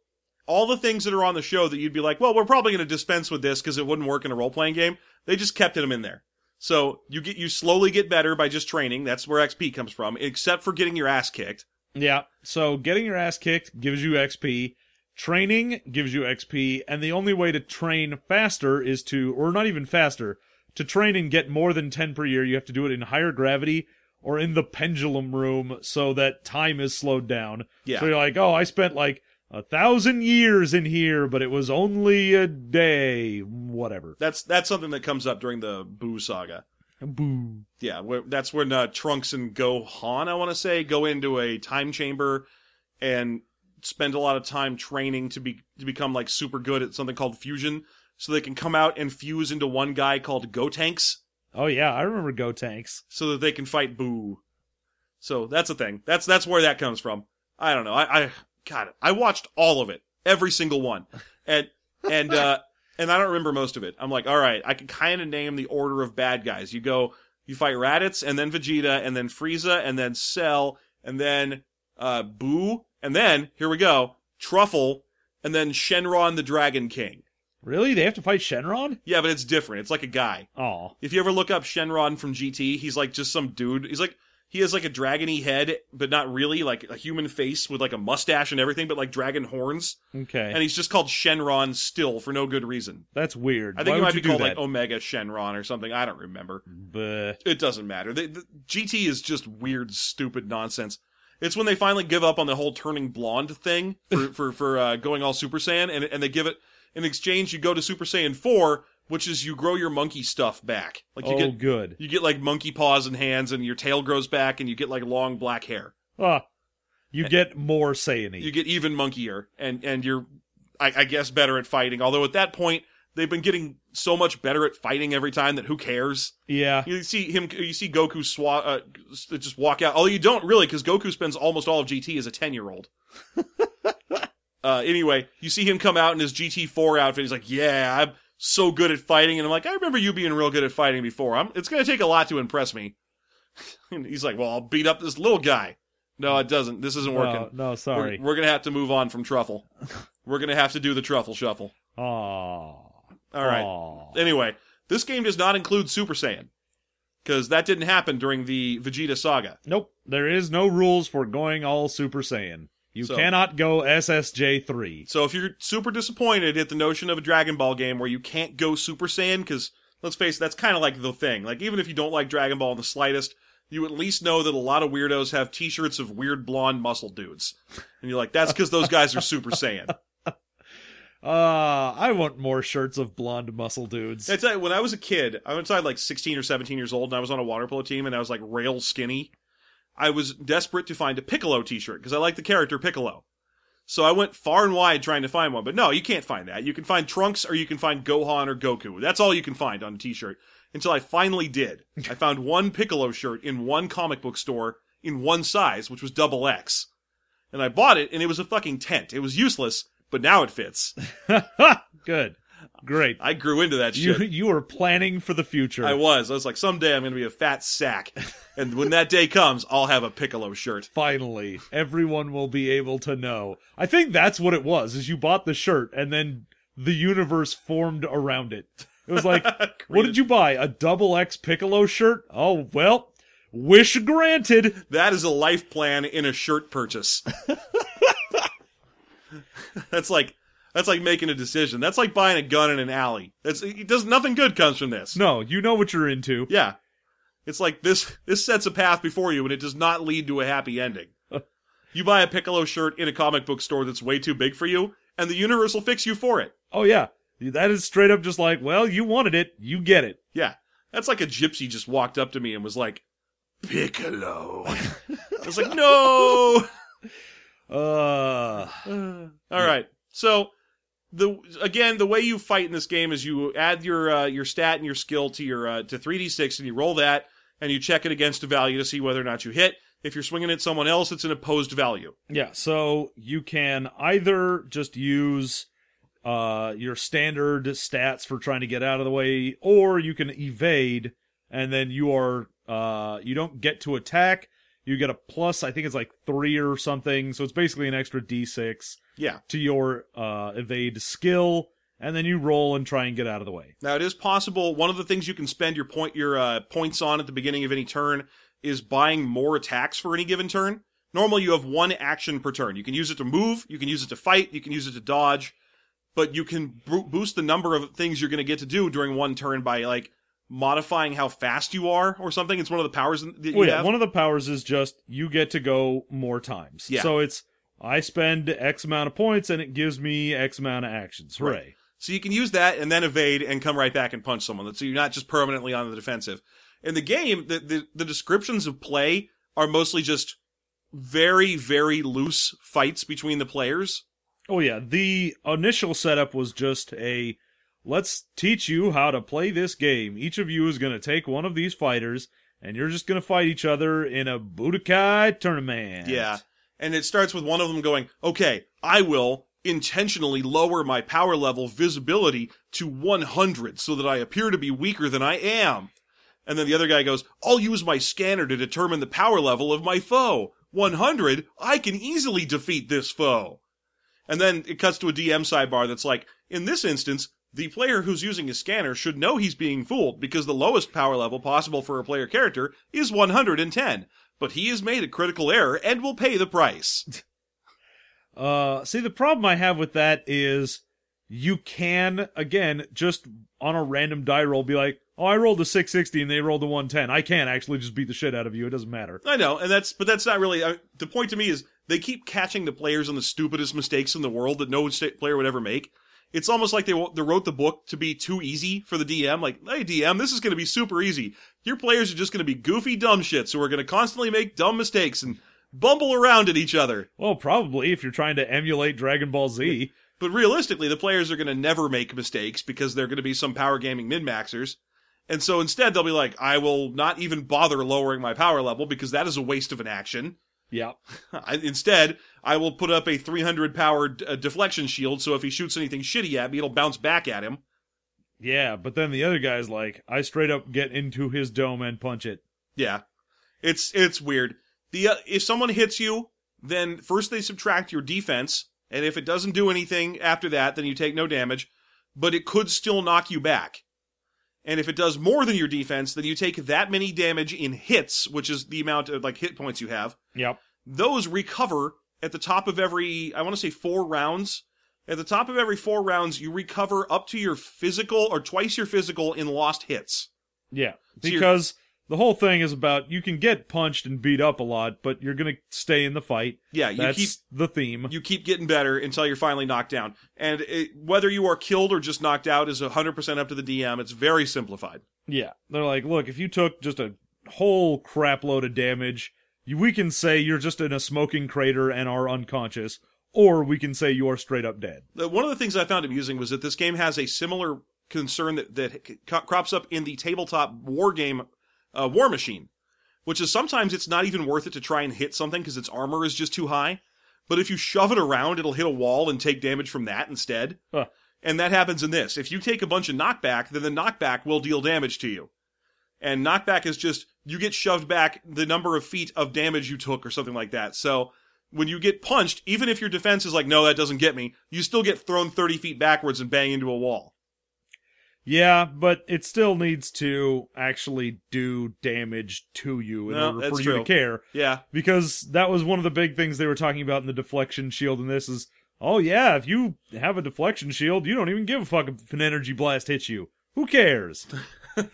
all the things that are on the show that you'd be like well we're probably going to dispense with this because it wouldn't work in a role-playing game they just kept them in there. So you get you slowly get better by just training. That's where xp comes from except for getting your ass kicked Yeah. So getting your ass kicked gives you XP. Training gives you XP. And the only way to train faster is to, or not even faster, to train and get more than 10 per year, you have to do it in higher gravity or in the pendulum room so that time is slowed down. Yeah. So you're like, oh, I spent like a thousand years in here, but it was only a day. Whatever. that's that's something that comes up during the boo saga Boo. Yeah, where, that's when uh, Trunks and Gohan, I want to say, go into a time chamber and spend a lot of time training to be to become like super good at something called fusion, so they can come out and fuse into one guy called Gotenks, Oh, yeah, I remember Gotenks. so that they can fight Boo. So that's a thing. That's that's where that comes from. I don't know. I, I God, I watched all of it, every single one, and and uh, and I don't remember most of it. I'm like, all right, I can kind of name the order of bad guys. You go, you fight Raditz, and then Vegeta, and then Frieza, and then Cell, and then uh, Boo, and then here we go, Truffle, and then Shenron the Dragon King. Really? They have to fight Shenron? Yeah, but it's different. It's like a guy. Oh. If you ever look up Shenron from GT, he's like just some dude. He's like he has like a dragony head, but not really, like a human face with like a mustache and everything, but like dragon horns. Okay. And he's just called Shenron still for no good reason. That's weird. I think Why he might be called that? like Omega Shenron or something. I don't remember. Bleh. It doesn't matter. The, the, GT is just weird, stupid nonsense. It's when they finally give up on the whole turning blonde thing for [LAUGHS] for for uh, going all Super Saiyan, and and they give it in exchange. You go to Super Saiyan four, which is you grow your monkey stuff back. Like you oh, get good. you get like monkey paws and hands, and your tail grows back, and you get like long black hair. Ah. You get more Saiyan You get even monkeyer, and and you're, I, I guess, better at fighting. Although at that point, they've been getting so much better at fighting every time that who cares? Yeah. You see him, you see Goku swat, uh, just walk out. Although you don't really, because Goku spends almost all of GT as a ten year old. [LAUGHS] uh, anyway, you see him come out in his GT four outfit. He's like, "Yeah, I'm so good at fighting," and I'm like, "I remember you being real good at fighting before. I'm, it's going to take a lot to impress me." [LAUGHS] and he's like, "Well, I'll beat up this little guy." No, it doesn't. This isn't working. No, no, sorry. We're, we're gonna have to move on from truffle. [LAUGHS] we're gonna have to do the truffle shuffle. Aw. All right. Aw. Anyway, this game does not include Super Saiyan because that didn't happen during the Vegeta saga. Nope. There is no rules for going all Super Saiyan. You So- cannot go SSJ3. So if you're super disappointed at the notion of a Dragon Ball game where you can't go Super Saiyan, because let's face it, that's kind of like the thing. Like even if you don't like Dragon Ball in the slightest, you at least know that a lot of weirdos have T-shirts of weird blonde muscle dudes, and you're like, that's because those guys are Super Saiyan. [LAUGHS] Uh, I want more shirts of blonde muscle dudes. I tell you, when I was a kid, I was like 16 or 17 years old, and I was on a water polo team, and I was like rail skinny. I was desperate to find a Piccolo T-shirt because I like the character Piccolo. So I went far and wide trying to find one, but no, you can't find that. You can find Trunks or you can find Gohan or Goku. That's all you can find on a T-shirt. Until I finally did. I found [LAUGHS] one Piccolo shirt in one comic book store in one size, which was double X. And I bought it, and it was a fucking tent. It was useless, but now it fits. [LAUGHS] Good. Great. I grew into that You shit. you were planning for the future. I was. I was like, someday I'm going to be a fat sack. And when that day comes, I'll have a Piccolo shirt. Finally, everyone will be able to know. I think that's what it was. Is you bought the shirt and then the universe formed around it. It was like, [LAUGHS] what did you buy? A double X Piccolo shirt? Oh well, wish granted. That is a life plan in a shirt purchase. [LAUGHS] that's like that's like making a decision. That's like buying a gun in an alley. That's it does nothing good comes from this. No, you know what you're into. Yeah. It's like this this sets a path before you and it does not lead to a happy ending. [LAUGHS] you buy a Piccolo shirt in a comic book store that's way too big for you, and the universe will fix you for it. Oh yeah, that is straight up just like, well, you wanted it, you get it. Yeah. That's like a gypsy just walked up to me and was like, Piccolo. [LAUGHS] I was like, no. [LAUGHS] Uh, [SIGHS] All right. So the again, the way you fight in this game is you add your uh, your stat and your skill to your uh, to 3d6 and you roll that and you check it against a value to see whether or not you hit. If you're swinging at someone else, it's an opposed value. yeah. So you can either just use uh your standard stats for trying to get out of the way, or you can evade, and then you are uh you don't get to attack. You get a plus, I think it's like three or something. So it's basically an extra d6 Yeah. to your uh evade skill, and then you roll and try and get out of the way. Now it is possible. One of the things you can spend your point your uh, points on at the beginning of any turn is buying more attacks for any given turn. Normally, you have one action per turn. You can use it to move, you can use it to fight, you can use it to dodge, but you can bo- boost the number of things you're going to get to do during one turn by like modifying how fast you are or something. It's one of the powers that you Well, yeah, have. one of the powers is just you get to go more times. Yeah. So it's I spend X amount of points and it gives me X amount of actions. Hooray. Right. So you can use that and then evade and come right back and punch someone. So you're not just permanently on the defensive. In the game, the, the, the descriptions of play are mostly just very, very loose fights between the players. Oh yeah, the initial setup was just a let's teach you how to play this game. Each of you is going to take one of these fighters and you're just going to fight each other in a Budokai tournament. Yeah. And it starts with one of them going, okay, I will intentionally lower my power level visibility to 100 so that I appear to be weaker than I am. And then the other guy goes, I'll use my scanner to determine the power level of my foe. 100? I can easily defeat this foe. And then it cuts to a DM sidebar that's like, in this instance, the player who's using a scanner should know he's being fooled because the lowest power level possible for a player character is 110. But he has made a critical error and will pay the price. [LAUGHS] Uh, see, the problem I have with that is you can, again, just on a random die roll be like, oh, I rolled a 660 and they rolled a 110. I can't actually just beat the shit out of you. It doesn't matter. I know, and that's but that's not really uh, the point to me. Is they keep catching the players on the stupidest mistakes in the world that no player would ever make. It's almost like they they wrote the book to be too easy for the DM. Like, hey DM, this is going to be super easy. Your players are just going to be goofy dumb shits who are going to constantly make dumb mistakes and bumble around at each other. Well, probably if you're trying to emulate Dragon Ball Z. But realistically, the players are going to never make mistakes because they're going to be some power gaming min maxers. And so instead, they'll be like, I will not even bother lowering my power level because that is a waste of an action. Yeah. [LAUGHS] I, instead, I will put up a 300 power uh, deflection shield so if he shoots anything shitty at me, it'll bounce back at him. Yeah, but then the other guy's like, I straight up get into his dome and punch it. Yeah. It's it's weird. The uh, if someone hits you, then first they subtract your defense, and if it doesn't do anything after that, then you take no damage, but it could still knock you back. And if it does more than your defense, then you take that many damage in hits, which is the amount of like hit points you have. Yep. Those recover at the top of every I want to say 4 rounds. At the top of every 4 rounds, you recover up to your physical or twice your physical in lost hits. Yeah. So Because the whole thing is about you can get punched and beat up a lot, but you're going to stay in the fight. Yeah, you That's keep the theme. you keep getting better until you're finally knocked down. And it, whether you are killed or just knocked out is 100% up to the DM. It's very simplified. Yeah. They're like, look, if you took just a whole crap load of damage, you, we can say you're just in a smoking crater and are unconscious, or we can say you're straight up dead. The- One of the things I found amusing was that this game has a similar concern that, that c- crops up in the tabletop war game uh, Warmachine, which is sometimes it's not even worth it to try and hit something because its armor is just too high. But if you shove it around, it'll hit a wall and take damage from that instead. Huh. And that happens in this. If you take a bunch of knockback, then the knockback will deal damage to you. And knockback is just, you get shoved back the number of feet of damage you took or something like that. So, when you get punched, even if your defense is like, no, that doesn't get me, you still get thrown 30 feet backwards and bang into a wall. Yeah, but it still needs to actually do damage to you in No, order for you true. to care. Yeah. Because that was one of the big things they were talking about in the deflection shield and this is, oh yeah, if you have a deflection shield, you don't even give a fuck if an energy blast hits you. Who cares? [LAUGHS]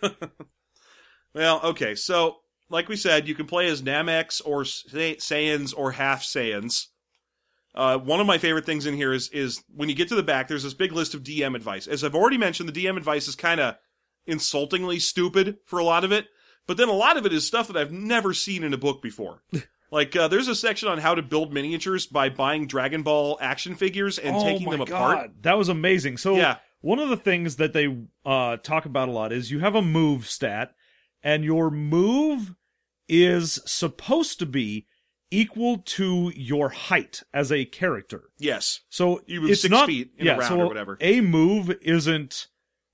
Well, okay, so, like we said, you can play as Nameks or Sa- Saiyans or half Saiyans. Uh, one of my favorite things in here is is when you get to the back, there's this big list of DM advice. As I've already mentioned, the DM advice is kind of insultingly stupid for a lot of it, but then a lot of it is stuff that I've never seen in a book before. [LAUGHS] like, uh, there's a section on how to build miniatures by buying Dragon Ball action figures and oh taking them apart. That was amazing. So Yeah. one of the things that they uh, talk about a lot is you have a move stat, and your move is supposed to be equal to your height as a character. Yes. So You move it's six not, feet in a yeah, round so or whatever. A move isn't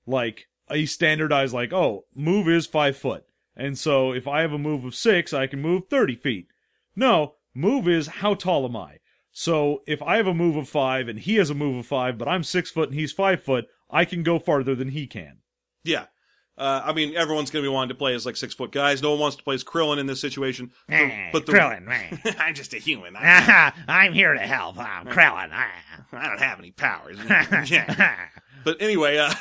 like a standardized like, oh, move is five foot. And so if I have a move of six, I can move 30 feet. No, move is how tall am I? So if I have a move of five and he has a move of five, but I'm six foot and he's five foot, I can go farther than he can. Yeah. Uh, I mean, everyone's going to be wanting to play as like six foot guys. No one wants to play as Krillin in this situation. Eh, but the, Krillin. [LAUGHS] I'm just a human. [LAUGHS] I, Ah, I'm here to help. I'm Krillin. I don't have any powers. Yeah. [LAUGHS] But anyway, uh,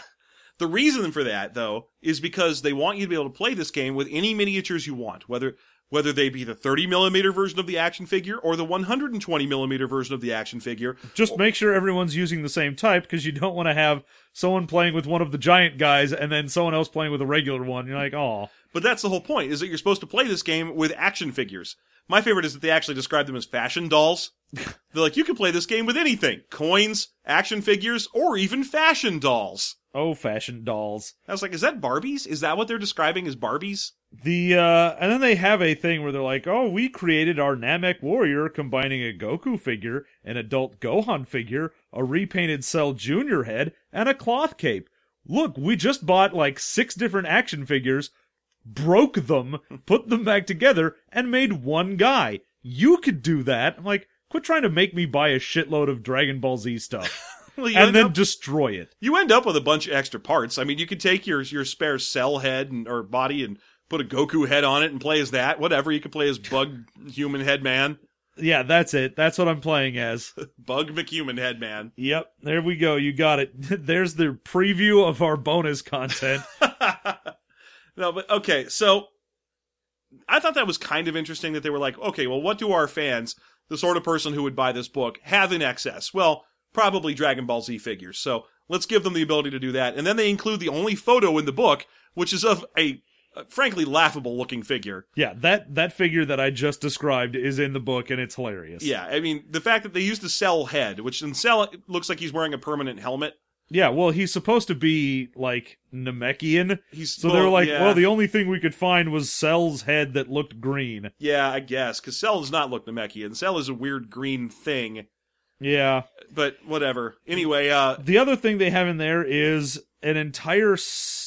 the reason for that though is because they want you to be able to play this game with any miniatures you want, whether whether they be the 30 millimeter version of the action figure or the 120 millimeter version of the action figure. Just make sure everyone's using the same type because you don't want to have someone playing with one of the giant guys and then someone else playing with a regular one. You're like, oh, But that's the whole point: is that you're supposed to play this game with action figures. My favorite is that they actually describe them as fashion dolls. [LAUGHS] They're like, you can play this game with anything: coins, action figures, or even fashion dolls. Oh, fashion dolls. I was like, is that Barbies? Is that what they're describing as Barbies? The uh and then they have a thing where they're like, "Oh, we created our Namek warrior combining a Goku figure, an adult Gohan figure, a repainted Cell Junior head, and a cloth cape. Look, we just bought like six different action figures, broke them, [LAUGHS] put them back together, and made one guy. You could do that." I'm like, "Quit trying to make me buy a shitload of Dragon Ball Z stuff." [LAUGHS] [LAUGHS] Well, and then up- destroy it. you end up with a bunch of extra parts. I mean, you could take your your spare cell head and or body and put a Goku head on it and play as that. Whatever. You could play as Bug [LAUGHS] Human Head Man, Yeah, that's it. That's what I'm playing as. [LAUGHS] Bug McHuman Head Man. Yep, there we go. You got it. There's the preview of our bonus content. no, but okay. So I thought that was kind of interesting that they were like, okay, well, what do our fans, the sort of person who would buy this book, have in excess? Well, probably Dragon Ball Z figures. So let's give them the ability to do that. And then they include the only photo in the book, which is of a uh, frankly laughable looking figure. yeah, that that figure that I just described is in the book and it's hilarious. Yeah, I mean the fact that they used the Cell head, which in Cell looks like he's wearing a permanent helmet. Yeah, well, he's supposed to be like Namekian. He's So they were like, yeah, well, the only thing we could find was Cell's head that looked green. yeah, I guess because Cell does not look Namekian. Cell is a weird green thing, Yeah. but whatever. Anyway, uh, The other thing they have in there is an entire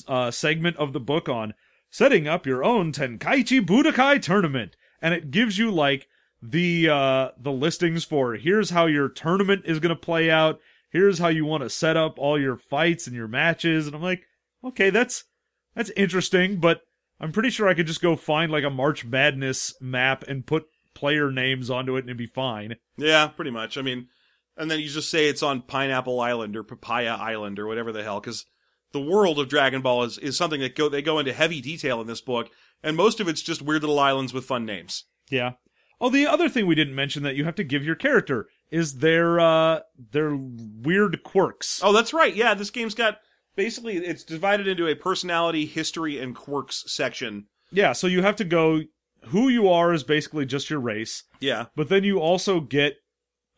uh, segment of the book on setting up your own Tenkaichi Budokai tournament, and it gives you like the uh, the listings for here's how your tournament is going to play out. Here's how you want to set up all your fights and your matches, and I'm like, okay, that's that's interesting, but I'm pretty sure I could just go find like a March Madness map and put player names onto it and it'd be fine. yeah, pretty much. I mean, and then you just say it's on Pineapple Island or Papaya Island or whatever the hell, because the world of Dragon Ball is is something that go they go into heavy detail in this book, and most of it's just weird little islands with fun names. Yeah. Oh, the other thing we didn't mention that you have to give your character is their uh their weird quirks. Oh, that's right. Yeah, this game's got basically it's divided into a personality, history, and quirks section. Yeah, so you have to go who you are is basically just your race, Yeah, but then you also get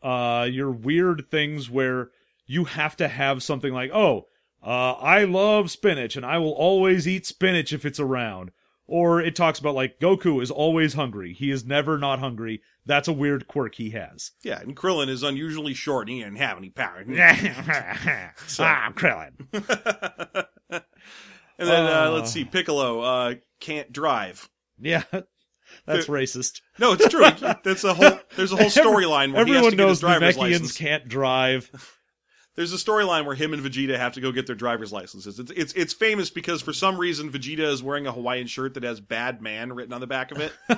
uh your weird things where you have to have something like, "Oh, uh I love spinach and I will always eat spinach if it's around." Or it talks about like Goku is always hungry. He is never not hungry. That's a weird quirk he has. [LAUGHS] yeah, and Krillin is unusually short. and He didn't have any power. [LAUGHS] [LAUGHS] ah, Krillin. And then uh, let's see, Piccolo uh, can't drive. Yeah. That's racist. No, it's true. [LAUGHS] That's a whole. There's a whole storyline where he has Everyone to get his knows driver's Namekians license. can't drive. [LAUGHS] There's a storyline where him and Vegeta have to go get their driver's licenses. It's, it's it's famous because for some reason Vegeta is wearing a Hawaiian shirt that has "Bad Man" written on the back of it, [LAUGHS]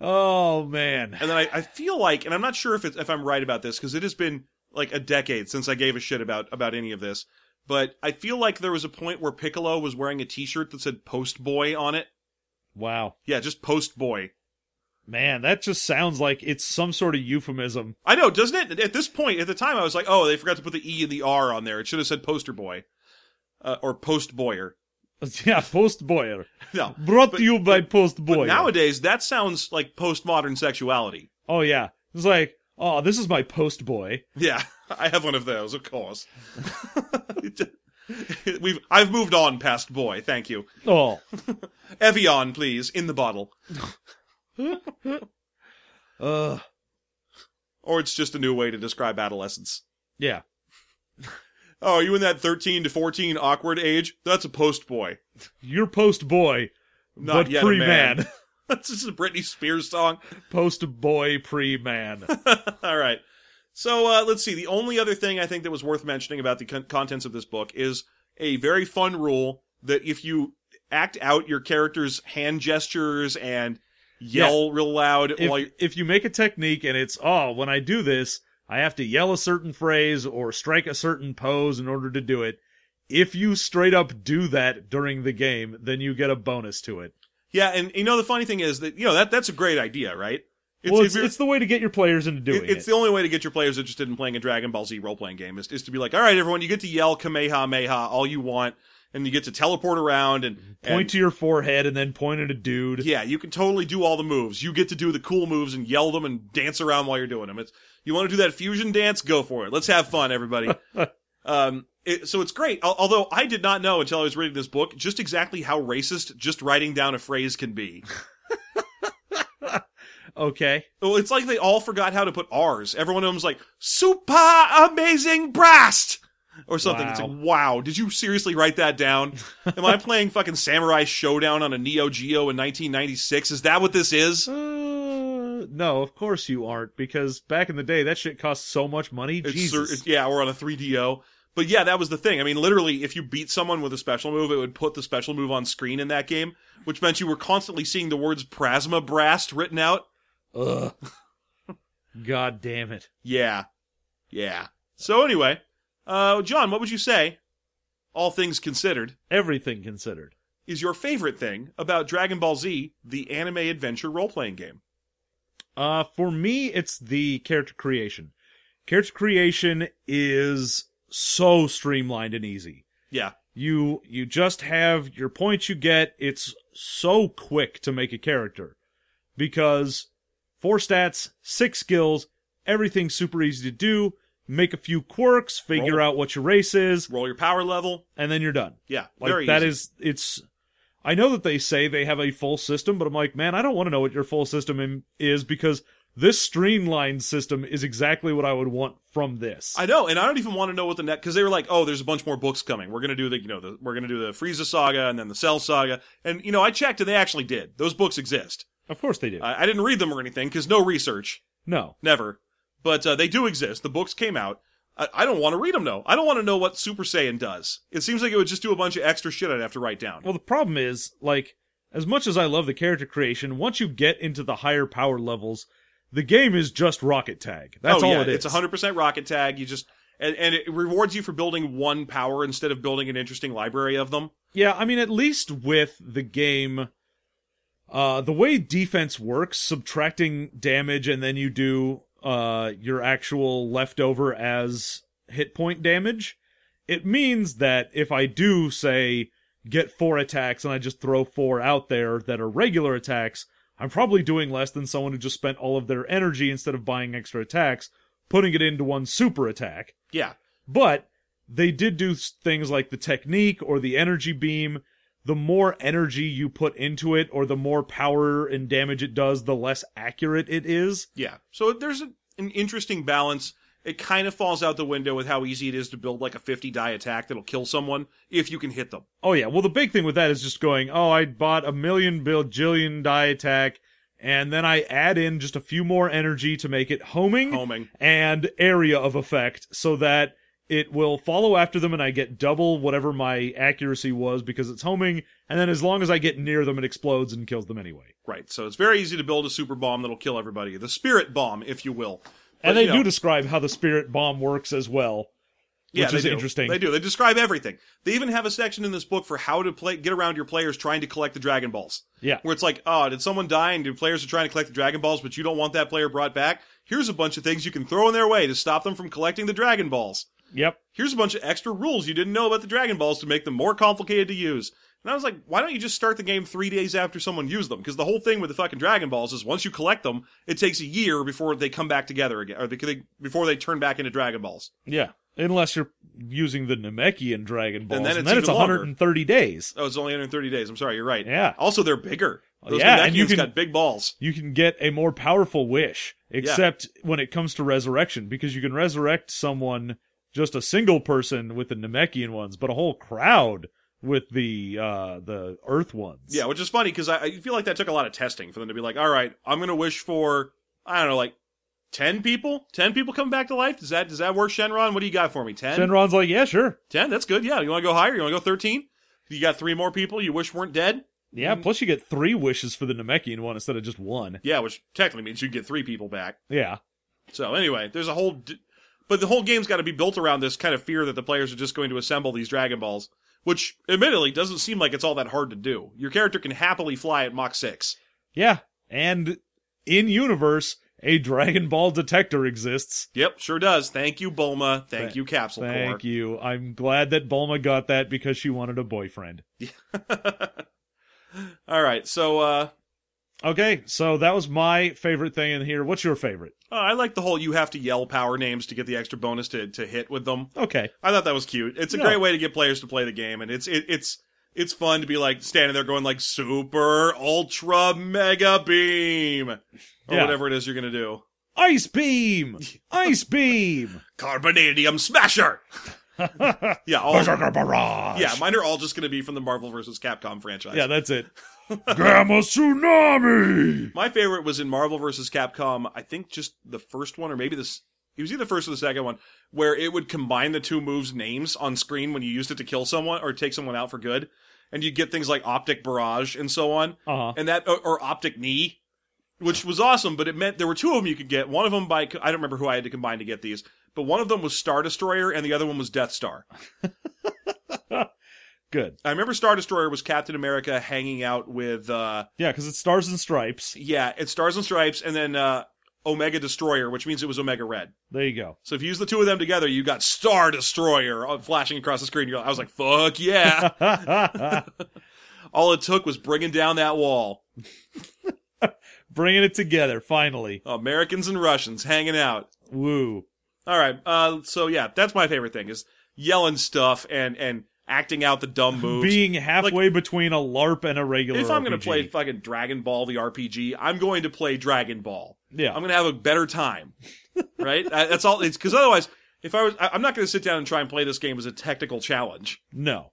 Oh man. and then I, I feel like, and I'm not sure if it's if I'm right about this because it has been like a decade since I gave a shit about about any of this, but I feel like there was a point where Piccolo was wearing a T-shirt that said "Post Boy" on it. Wow. Yeah, just "Post Boy." Man, that just sounds like it's some sort of euphemism. I know, doesn't it? At this point, at the time, I was like, oh, they forgot to put the E and the R on there. It should have said poster boy. Uh, or post boyer. [LAUGHS] yeah, Post Boyer. [LAUGHS] No. Brought But- to you by Post But Boyer. nowadays, that sounds like postmodern sexuality. oh yeah. It's like, oh, this is my Post Boy. Yeah, [LAUGHS] I have one of those, of course. [LAUGHS] We've I've moved on past boy, thank you. Oh. [LAUGHS] Evian, please, in the bottle. [LAUGHS] Uh Or it's just a new way to describe adolescence. yeah. Oh, are you in that 13 to 14 awkward age? That's a post boy. You're Post Boy, Not but yet pre man. That's just a Britney Spears song. Post Boy pre man. All right. So uh, let's see. The only other thing I think that was worth mentioning about the con- contents of this book is a very fun rule that if you act out your character's hand gestures and yell real loud while if, if you make a technique and it's oh when i do this i have to yell a certain phrase or strike a certain pose in order to do it if you straight up do that during the game then you get a bonus to it yeah, and you know the funny thing is that you know that that's a great idea, right? It's, well it's, it's the way to get your players into doing it- it's it the only way to get your players interested in playing a Dragon Ball Z role playing game is, is to be like, all right, everyone, you get to yell Kamehameha all you want, and you get to teleport around and point and- to your forehead and then point at a dude Yeah, you can totally do all the moves. You get to do the cool moves and yell them and dance around while you're doing them. It's you want to do that fusion dance? Go for it. Let's have fun, everybody. [LAUGHS] um, it, so it's great. Although I did not know until I was reading this book just exactly how racist just writing down a phrase can be. [LAUGHS] okay well, it's like they all forgot how to put R's. Every one of them's like super amazing brast! Or something. It's like, wow, did you seriously write that down? Am I [LAUGHS] playing fucking Samurai Shodown on a Neo Geo in 1996? Is that what this is? uh, no, of course you aren't, because back in the day, that shit cost so much money. It's Jesus. it's- yeah, or on a 3DO. But yeah, that was the thing. I mean, literally, if you beat someone with a special move, it would put the special move on screen in that game, which meant you were constantly seeing the words Prasma Brast written out. Ugh. [LAUGHS] God damn it. Yeah. Yeah. So anyway, uh, John, what would you say, all things considered, Everything considered. is your favorite thing about Dragon Ball Z, the anime adventure role playing game? Uh, for me, it's the character creation. Character creation is so streamlined and easy. Yeah. You you just have your points you get. It's so quick to make a character because four stats, six skills, everything's super easy to do. Make a few quirks, figure Roll. out what your race is, Roll your power level. and then you're done. Yeah. Like that easy. is it's I know that they say they have a full system, but I'm like, man, I don't want to know what your full system is because this streamlined system is exactly what I would want from this. I know, and I don't even want to know what the next because they were like, "Oh, there's a bunch more books coming. We're gonna do the, you know, the, we're gonna do the Frieza saga and then the Cell saga." And you know, I checked, and they actually did. Those books exist. Of course they do. I, I didn't read them or anything because no research, no. never. But uh, they do exist. The books came out. I, I don't want to read them though. I don't want to know what Super Saiyan does. It seems like it would just do a bunch of extra shit I'd have to write down. Well, the problem is, like, as much as I love the character creation, once you get into the higher power levels, the game is just rocket tag. That's oh, all yeah, it is. It's 100% rocket tag. You just and, and it rewards you for building one power instead of building an interesting library of them. Yeah, I mean, at least with the game, uh, the way defense works, subtracting damage and then you do uh, your actual leftover as hit point damage, it means that if I do, say, get four attacks and I just throw four out there that are regular attacks, I'm probably doing less than someone who just spent all of their energy instead of buying extra attacks, putting it into one super attack. Yeah. But they did do things like the technique or the energy beam. The more energy you put into it, or the more power and damage it does, the less accurate it is. Yeah. So there's a, an interesting balance. It kind of falls out the window with how easy it is to build like a 50 die attack that'll kill someone if you can hit them. Oh yeah, well the big thing with that is just going, oh, I bought a million bajillion die attack, and then I add in just a few more energy to make it homing, Homing. and area of effect, so that it will follow after them and I get double whatever my accuracy was because it's homing, and then as long as I get near them, it explodes and kills them anyway. Right. So it's very easy to build a super bomb that'll kill everybody. The spirit bomb, if you will. And they you do describe how the spirit bomb works as well. yeah, which they is do. interesting. They do. They describe everything. They even have a section in this book for how to play, get around your players trying to collect the Dragon Balls. Yeah. Where it's like, oh, did someone die and your players are trying to collect the Dragon Balls, but you don't want that player brought back? Here's a bunch of things you can throw in their way to stop them from collecting the Dragon Balls. Yep. Here's a bunch of extra rules you didn't know about the Dragon Balls to make them more complicated to use. And I was like, why don't you just start the game three days after someone used them? Because the whole thing with the fucking Dragon Balls is once you collect them, it takes a year before they come back together again, or they, before they turn back into Dragon Balls. Yeah. Unless you're using the Namekian Dragon Balls, then and then it's, even longer. 130 days. Oh, it's only 130 days. I'm sorry, you're right. Yeah. Also, they're bigger. Those yeah, and you can- got big balls. You can get a more powerful wish, except when it comes to resurrection, because you can resurrect someone, just a single person with the Namekian ones, but a whole crowd with the uh the Earth ones. Yeah, which is funny because I, I feel like that took a lot of testing for them to be like, all right, I'm gonna wish for I don't know, like ten people, ten people coming back to life. Does that does that work, Shenron? What do you got for me? Ten? Shenron's like, yeah, sure. Ten? That's good. Yeah. You want to go higher? You want to go thirteen? You got three more people you wish weren't dead. Yeah, plus you get three wishes for the Namekian one instead of just one. Yeah, which technically means you get three people back. Yeah. So anyway, there's a whole, d- but the whole game's got to be built around this kind of fear that the players are just going to assemble these Dragon Balls, which admittedly doesn't seem like it's all that hard to do. Your character can happily fly at Mach six. Yeah. And in universe, a Dragon Ball detector exists. Yep, sure does. Thank you, Bulma. Thank Th- you, Capsule Thank you. I'm glad that Bulma got that because she wanted a boyfriend. [LAUGHS] All right, so uh, Okay, so that was my favorite thing in here. What's your favorite? oh, I like the whole you have to yell power names to get the extra bonus to, to hit with them. Okay. I thought that was cute. It's a Yeah. great way to get players to play the game, and it's it, it's it's fun to be like standing there going like super ultra mega beam or Yeah. whatever it is you're gonna do. Ice beam! [LAUGHS] Ice beam! Carbonadium smasher. [LAUGHS] Yeah, all, yeah, mine are all just going to be from the Marvel vs. Capcom franchise. yeah, that's it. [LAUGHS] Gamma Tsunami. My favorite was in Marvel vs. Capcom. I think just the first one, or maybe this. It was either the first or the second one, where it would combine the two moves' names on screen when you used it to kill someone or take someone out for good, and you'd get things like optic barrage and so on, Uh huh. and that or, or optic knee, which was awesome. But it meant there were two of them you could get. One of them by I don't remember who I had to combine to get these, but one of them was Star Destroyer and the other one was Death Star. [LAUGHS] Good. I remember Star Destroyer was Captain America hanging out with. uh Yeah, because it's stars and stripes. Yeah, it's Stars and Stripes, and then uh, Omega Destroyer, which means it was Omega Red. There you go. So if you use the two of them together, you got Star Destroyer uh, flashing across the screen. You're, I was like, "Fuck yeah!" [LAUGHS] All it took was bringing down that wall. [LAUGHS] Bringing it together, finally. Americans and Russians hanging out. Woo. All right. Uh, so yeah, that's my favorite thing is yelling stuff and and acting out the dumb moves. Being halfway between a LARP and a regular if I'm going to play fucking Dragon Ball the RPG, I'm going to play Dragon Ball. Yeah. I'm going to have a better time. [LAUGHS] right? Uh, That's all. It's because otherwise, if I was, I- I'm not going to sit down and try and play this game as a technical challenge. No.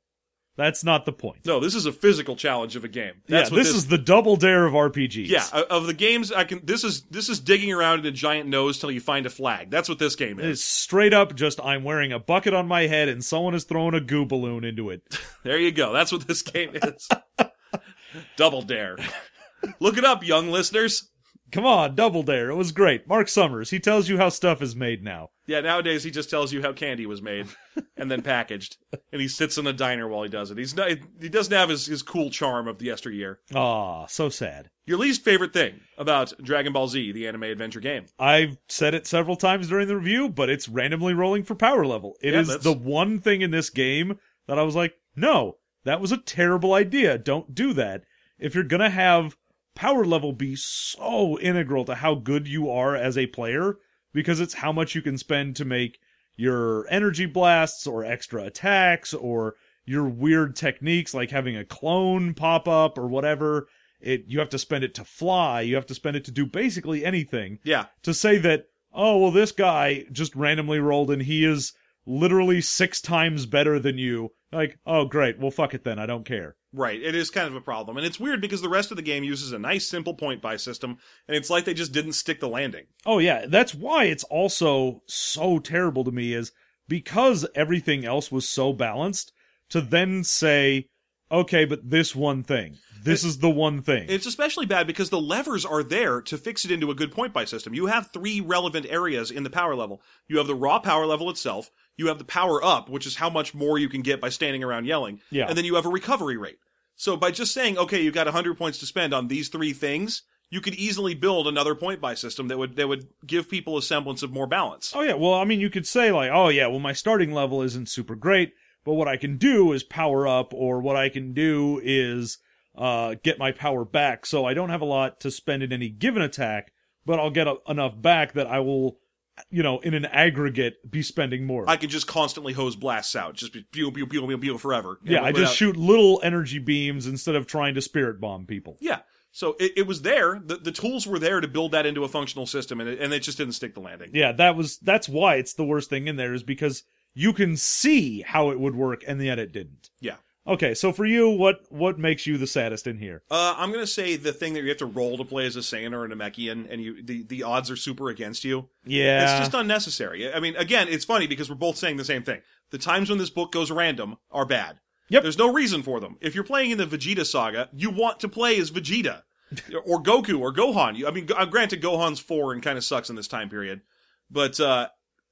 That's not the point. No, this is a physical challenge of a game. That's yeah, what this, is the double dare of RPGs. Yeah, of the games I can. This is this is digging around in a giant nose till you find a flag. That's what this game is. It's straight up just I'm wearing a bucket on my head and someone is throwing a goo balloon into it. [LAUGHS] There you go. That's what this game is. [LAUGHS] Double Dare. Look it up, young listeners. Come on, double dare. It was great. Mark Summers, he tells you how stuff is made now. Yeah, nowadays he just tells you how candy was made [LAUGHS] and then packaged, and he sits in a diner while he does it. He's not. He doesn't have his, his cool charm of the yesteryear. Aw, so sad. Your least favorite thing about Dragon Ball Z, the anime adventure game? I've said it several times during the review, but it's randomly rolling for power level. It Yeah, is that's- the one thing in this game that I was like, no, that was a terrible idea. Don't do that. If you're gonna have power level be so integral to how good you are as a player, because it's how much you can spend to make your energy blasts or extra attacks or your weird techniques like having a clone pop up or whatever. It you have to spend it to fly, you have to spend it to do basically anything Yeah, to say that oh well this guy just randomly rolled and he is literally six times better than you. Like oh great. Well fuck it then. I don't care right. It is kind of a problem, and it's weird because the rest of the game uses a nice, simple point buy system, and it's like they just didn't stick the landing. oh yeah that's why it's also so terrible to me is because everything else was so balanced to then say okay but this one thing this is the one thing It's especially bad because the levers are there to fix it into a good point buy system. You have three relevant areas in the power level. You have the raw power level itself. You have the power up, which is how much more you can get by standing around yelling. Yeah. And then you have a recovery rate. So by just saying, okay, you've got 100 points to spend on these three things, you could easily build another point buy system that would that would give people a semblance of more balance. Oh yeah, well I mean you could say like, oh yeah, well my starting level isn't super great, but what I can do is power up, or what I can do is uh, get my power back. So I don't have a lot to spend in any given attack, but I'll get a- enough back that I will, you know, in an aggregate, be spending more. I could just constantly hose blasts out, just be pew pew pew pew pew forever. yeah, I just shoot little energy beams instead of trying to spirit bomb people. Yeah. So it, it was there. The, the tools were there to build that into a functional system, and it, and it just didn't stick the landing. Yeah, that was that's why it's the worst thing in there is because you can see how it would work and yet it didn't. Yeah. Okay, so for you, what what makes you the saddest in here? Uh, I'm gonna say the thing that you have to roll to play as a Saiyan or a Namekian, and you the, the odds are super against you. Yeah, It's just unnecessary. I mean, again, it's funny because we're both saying the same thing. The times when this book goes random are bad. Yep. There's no reason for them. If you're playing in the Vegeta saga, you want to play as Vegeta [LAUGHS] or Goku or Gohan. You- I mean, uh, granted, Gohan's four and kind of sucks in this time period, but uh,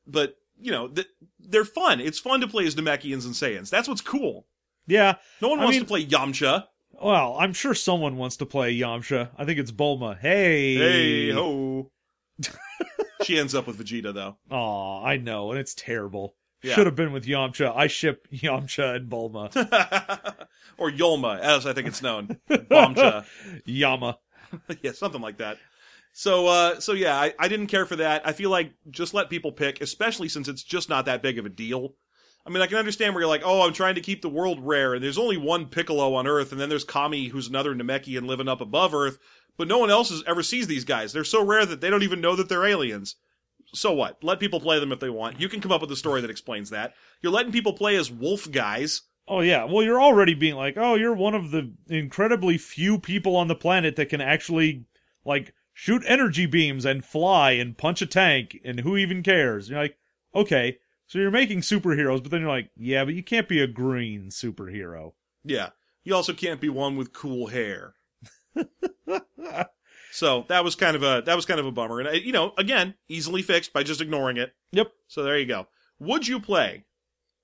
but you know, th- they're fun. It's fun to play as Namekians and Saiyans. That's what's cool. Yeah. No one I wants mean- to play Yamcha. Well, I'm sure someone wants to play Yamcha. I think it's Bulma. Hey, Hey ho. [LAUGHS] she ends up with Vegeta though. Aw, I know, and it's terrible. Yeah. Should have been with Yamcha. I ship [LAUGHS] Yamcha and Bulma. [LAUGHS] or Yolma, as I think it's known. Bombcha. Yama. yeah, something like that. So, uh, so yeah, I, I didn't care for that. I feel like just let people pick, especially since it's just not that big of a deal. I mean, I can understand where you're like, oh, I'm trying to keep the world rare, and there's only one Piccolo on Earth, and then there's Kami, who's another Namekian living up above Earth, but no one else has ever sees these guys. They're so rare that they don't even know that they're aliens. so what? Let people play them if they want. You can come up with a story that explains that. You're letting people play as wolf guys. Oh yeah, well you're already being like, oh, you're one of the incredibly few people on the planet that can actually like shoot energy beams and fly and punch a tank, and who even cares? You're like, okay, so you're making superheroes, but then you're like, yeah, but you can't be a green superhero. Yeah. You also can't be one with cool hair. [LAUGHS] so that was kind of a that was kind of a bummer, and uh, you know, again, easily fixed by just ignoring it. Yep. So there you go. Would you play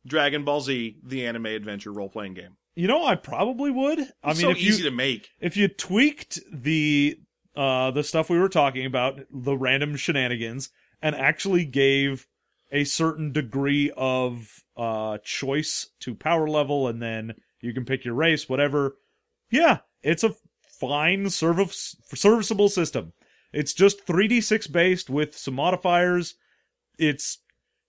Dragon Ball Z, the anime adventure role playing game? You know, I probably would. I It's mean, so if you easy to make. if you tweaked the uh the stuff we were talking about, the random shenanigans, and actually gave a certain degree of uh choice to power level, and then you can pick your race, whatever. Yeah, it's a fine service serviceable system. It's just 3d6 based with some modifiers. It's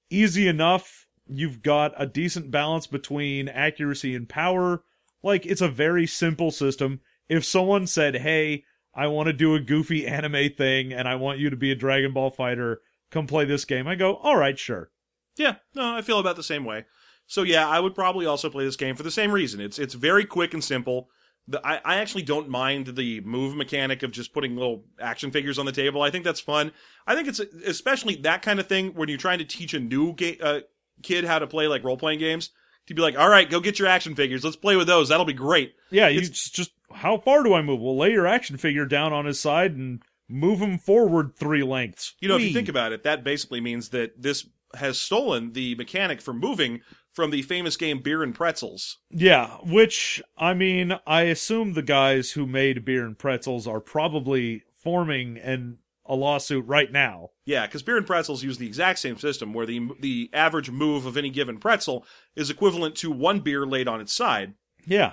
easy enough. You've got a decent balance between accuracy and power. Like, it's a very simple system. If someone said, hey, I want to do a goofy anime thing and I want you to be a Dragon Ball fighter, come play this game, I go, alright, sure. Yeah, no, I feel about the same way. So yeah, I would probably also play this game for the same reason. It's it's very quick and simple. The, I, I actually don't mind the move mechanic of just putting little action figures on the table. I think that's fun. I think it's especially that kind of thing when you're trying to teach a new ga- uh, kid how to play like role playing games. To be like, all right, go get your action figures. Let's play with those. That'll be great. Yeah, you It's- just, just, how far do I move? Well, lay your action figure down on his side and move him forward three lengths. You know, if you think about it, that basically means that this has stolen the mechanic for moving from the famous game Beer and Pretzels. Yeah, which I mean, I assume the guys who made beer and pretzels are probably forming an a lawsuit right now. Yeah, because beer and pretzels use the exact same system, where the the average move of any given pretzel is equivalent to one beer laid on its side, Yeah.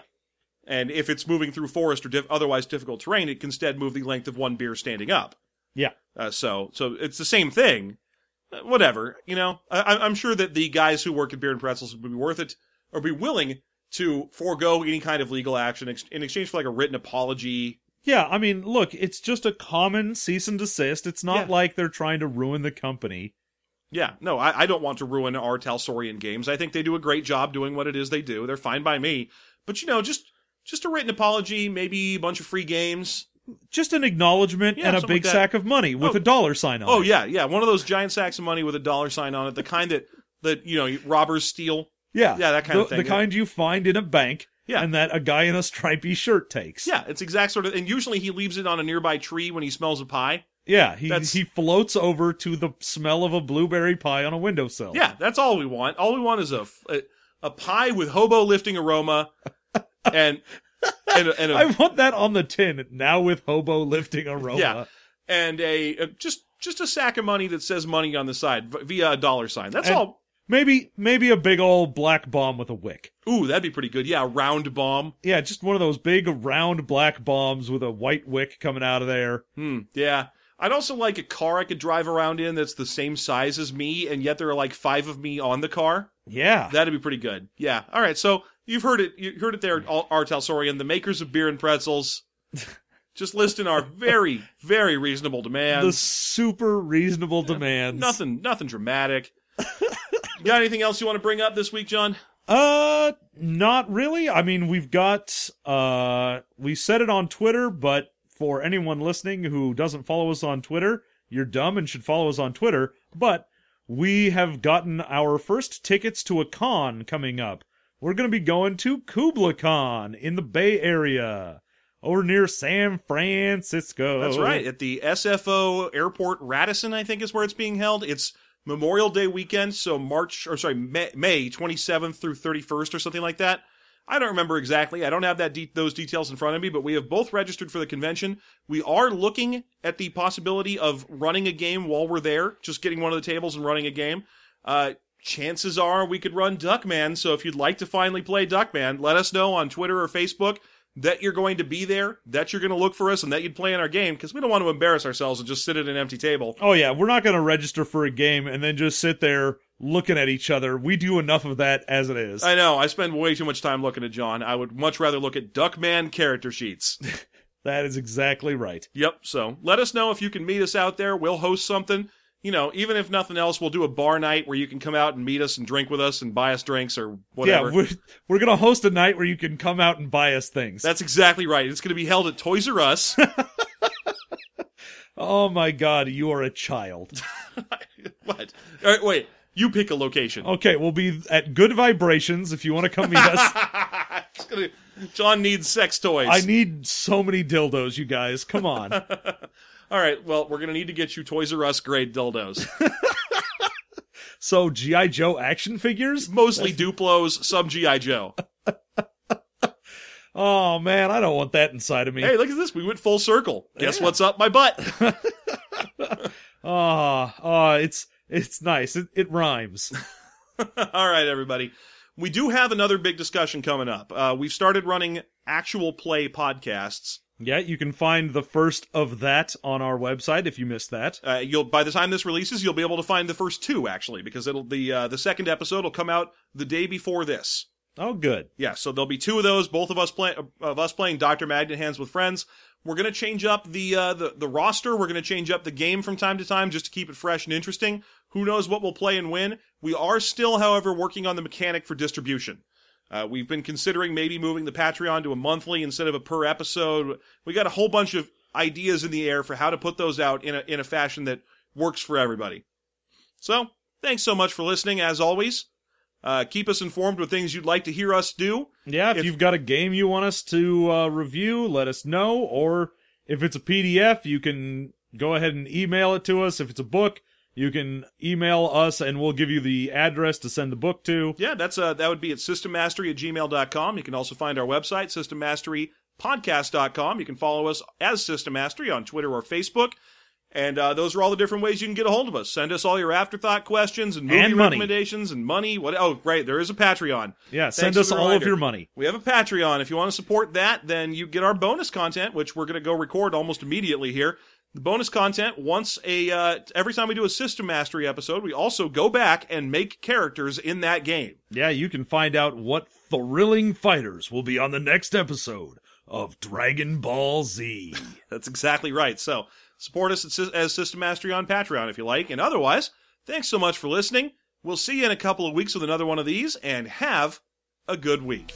And if it's moving through forest or diff- otherwise difficult terrain, it can instead move the length of one beer standing up. Yeah. Uh, so, so it's the same thing. Uh, whatever, you know. I, I'm sure that the guys who work at beer and pretzels would be worth it, or be willing to forego any kind of legal action ex- in exchange for like a written apology. Yeah, I mean, look, it's just a common cease and desist. It's not Yeah. like they're trying to ruin the company. Yeah, no, I, I don't want to ruin R. Talsorian games. I think they do a great job doing what it is they do. They're fine by me. But you know, just just a written apology, maybe a bunch of free games. Just an acknowledgement Yeah, and a something big like that. sack of money with Oh. a dollar sign on it. Oh it. yeah, yeah, one of those giant sacks of money with a dollar sign on it, the kind that that you know robbers steal. Yeah. Yeah, that kind the, of thing. The kind you find in a bank Yeah. and that a guy in a stripy shirt takes. Yeah, it's exact sort of, and usually he leaves it on a nearby tree when he smells a pie. Yeah, he That's- he floats over to the smell of a blueberry pie on a windowsill. Yeah, that's all we want. All we want is a a, a pie with hobo lifting aroma, and and and a, [LAUGHS] I want that on the tin now with hobo lifting aroma. Yeah. and a, a just just a sack of money that says money on the side via a dollar sign. That's And- all. Maybe maybe a big old black bomb with a wick. Ooh, that'd be pretty good. Yeah, a round bomb. Yeah, just one of those big round black bombs with a white wick coming out of there. Hmm. Yeah. I'd also like a car I could drive around in that's the same size as me, and yet there are like five of me on the car. Yeah. That'd be pretty good. Yeah. All right. So you've heard it. You heard it there, R. Talsorian, the makers of beer and pretzels. [LAUGHS] Just listing our very, very reasonable demands. the super reasonable demands. Nothing, nothing dramatic. you got anything else you want to bring up this week, John? Uh, not really. I mean, we've got uh, we said it on Twitter, but for anyone listening who doesn't follow us on Twitter, you're dumb and should follow us on Twitter. But we have gotten our first tickets to a con coming up. We're going to be going to Kubla in the Bay Area, over near San Francisco. That's right. At the SFO Airport Radisson, I think is where it's being held. It's Memorial Day weekend, so March or sorry, May, May 27th through 31st or something like that. I don't remember exactly. I don't have that de- those details in front of me, but we have both registered for the convention. We are looking at the possibility of running a game while we're there, just getting one of the tables and running a game. Uh, chances are we could run Duckman. So if you'd like to finally play Duckman, let us know on Twitter or Facebook that you're going to be there, that you're going to look for us, and that you'd play in our game because we don't want to embarrass ourselves and just sit at an empty table. Oh yeah, we're not going to register for a game and then just sit there looking at each other. We do enough of that as it is. I know I spend way too much time looking at John. I would much rather look at Duckman character sheets. [LAUGHS] that is exactly right. yep. So let us know if you can meet us out there. We'll host something. You know, even if nothing else, we'll do a bar night where you can come out and meet us and drink with us and buy us drinks or whatever. Yeah, we're, we're gonna host a night where you can come out and buy us things. That's exactly right. It's going to be held at Toys R Us. [LAUGHS] oh my god, you are a child. [LAUGHS] what? All right, wait. You pick a location. Okay, we'll be at Good Vibrations if you want to come meet us. [LAUGHS] John needs sex toys. I need so many dildos, you guys. Come on. All right. Well, we're going to need to get you Toys R Us grade dildos. [LAUGHS] So GI Joe action figures? Mostly Duplos, some GI Joe. [LAUGHS] Oh man, I don't want that inside of me. Hey, look at this. We went full circle. Guess Yeah. what's up my butt? [LAUGHS] Ah, ah, it's it's nice. It, it rhymes. All right, everybody. We do have another big discussion coming up. Uh, we've started running actual play podcasts. Yeah, you can find the first of that on our website if you missed that. Uh, you'll by the time this releases, you'll be able to find the first two actually, because it'll the uh, the second episode will come out the day before this. Oh, good. Yeah, so there'll be two of those, both of us play of us playing Doctor Magnet Hands with friends. We're gonna change up the uh, the the roster. We're gonna change up the game from time to time just to keep it fresh and interesting. Who knows what we'll play and win? We are still, however, working on the mechanic for distribution. Uh, we've been considering maybe moving the Patreon to a monthly instead of a per episode. We got a whole bunch of ideas in the air for how to put those out in a in a fashion that works for everybody. So, thanks so much for listening. As always, uh, keep us informed with things you'd like to hear us do. Yeah, if, If- you've got a game you want us to uh, review, let us know. Or if it's a PDF, you can go ahead and email it to us. If it's a book, you can email us and we'll give you the address to send the book to. Yeah, that's uh that would be at systemmastery at gmail.com. You can also find our website, systemmasterypodcast.com. You can follow us as System Mastery on Twitter or Facebook. And uh, those are all the different ways you can get a hold of us. Send us all your afterthought questions and movie And recommendations and money. What? Oh, right, there is a Patreon. Yeah, send us all of your money. We have a Patreon. If you want to support that, then you get our bonus content, which we're going to go record almost immediately here. The bonus content, once a uh, every time we do a System Mastery episode, we also go back and make characters in that game. Yeah, you can find out what thrilling fighters will be on the next episode of Dragon Ball Z. [LAUGHS] That's exactly right. So support us at as System Mastery on Patreon if you like. And otherwise, thanks so much for listening. We'll see you in a couple of weeks with another one of these, and have a good week.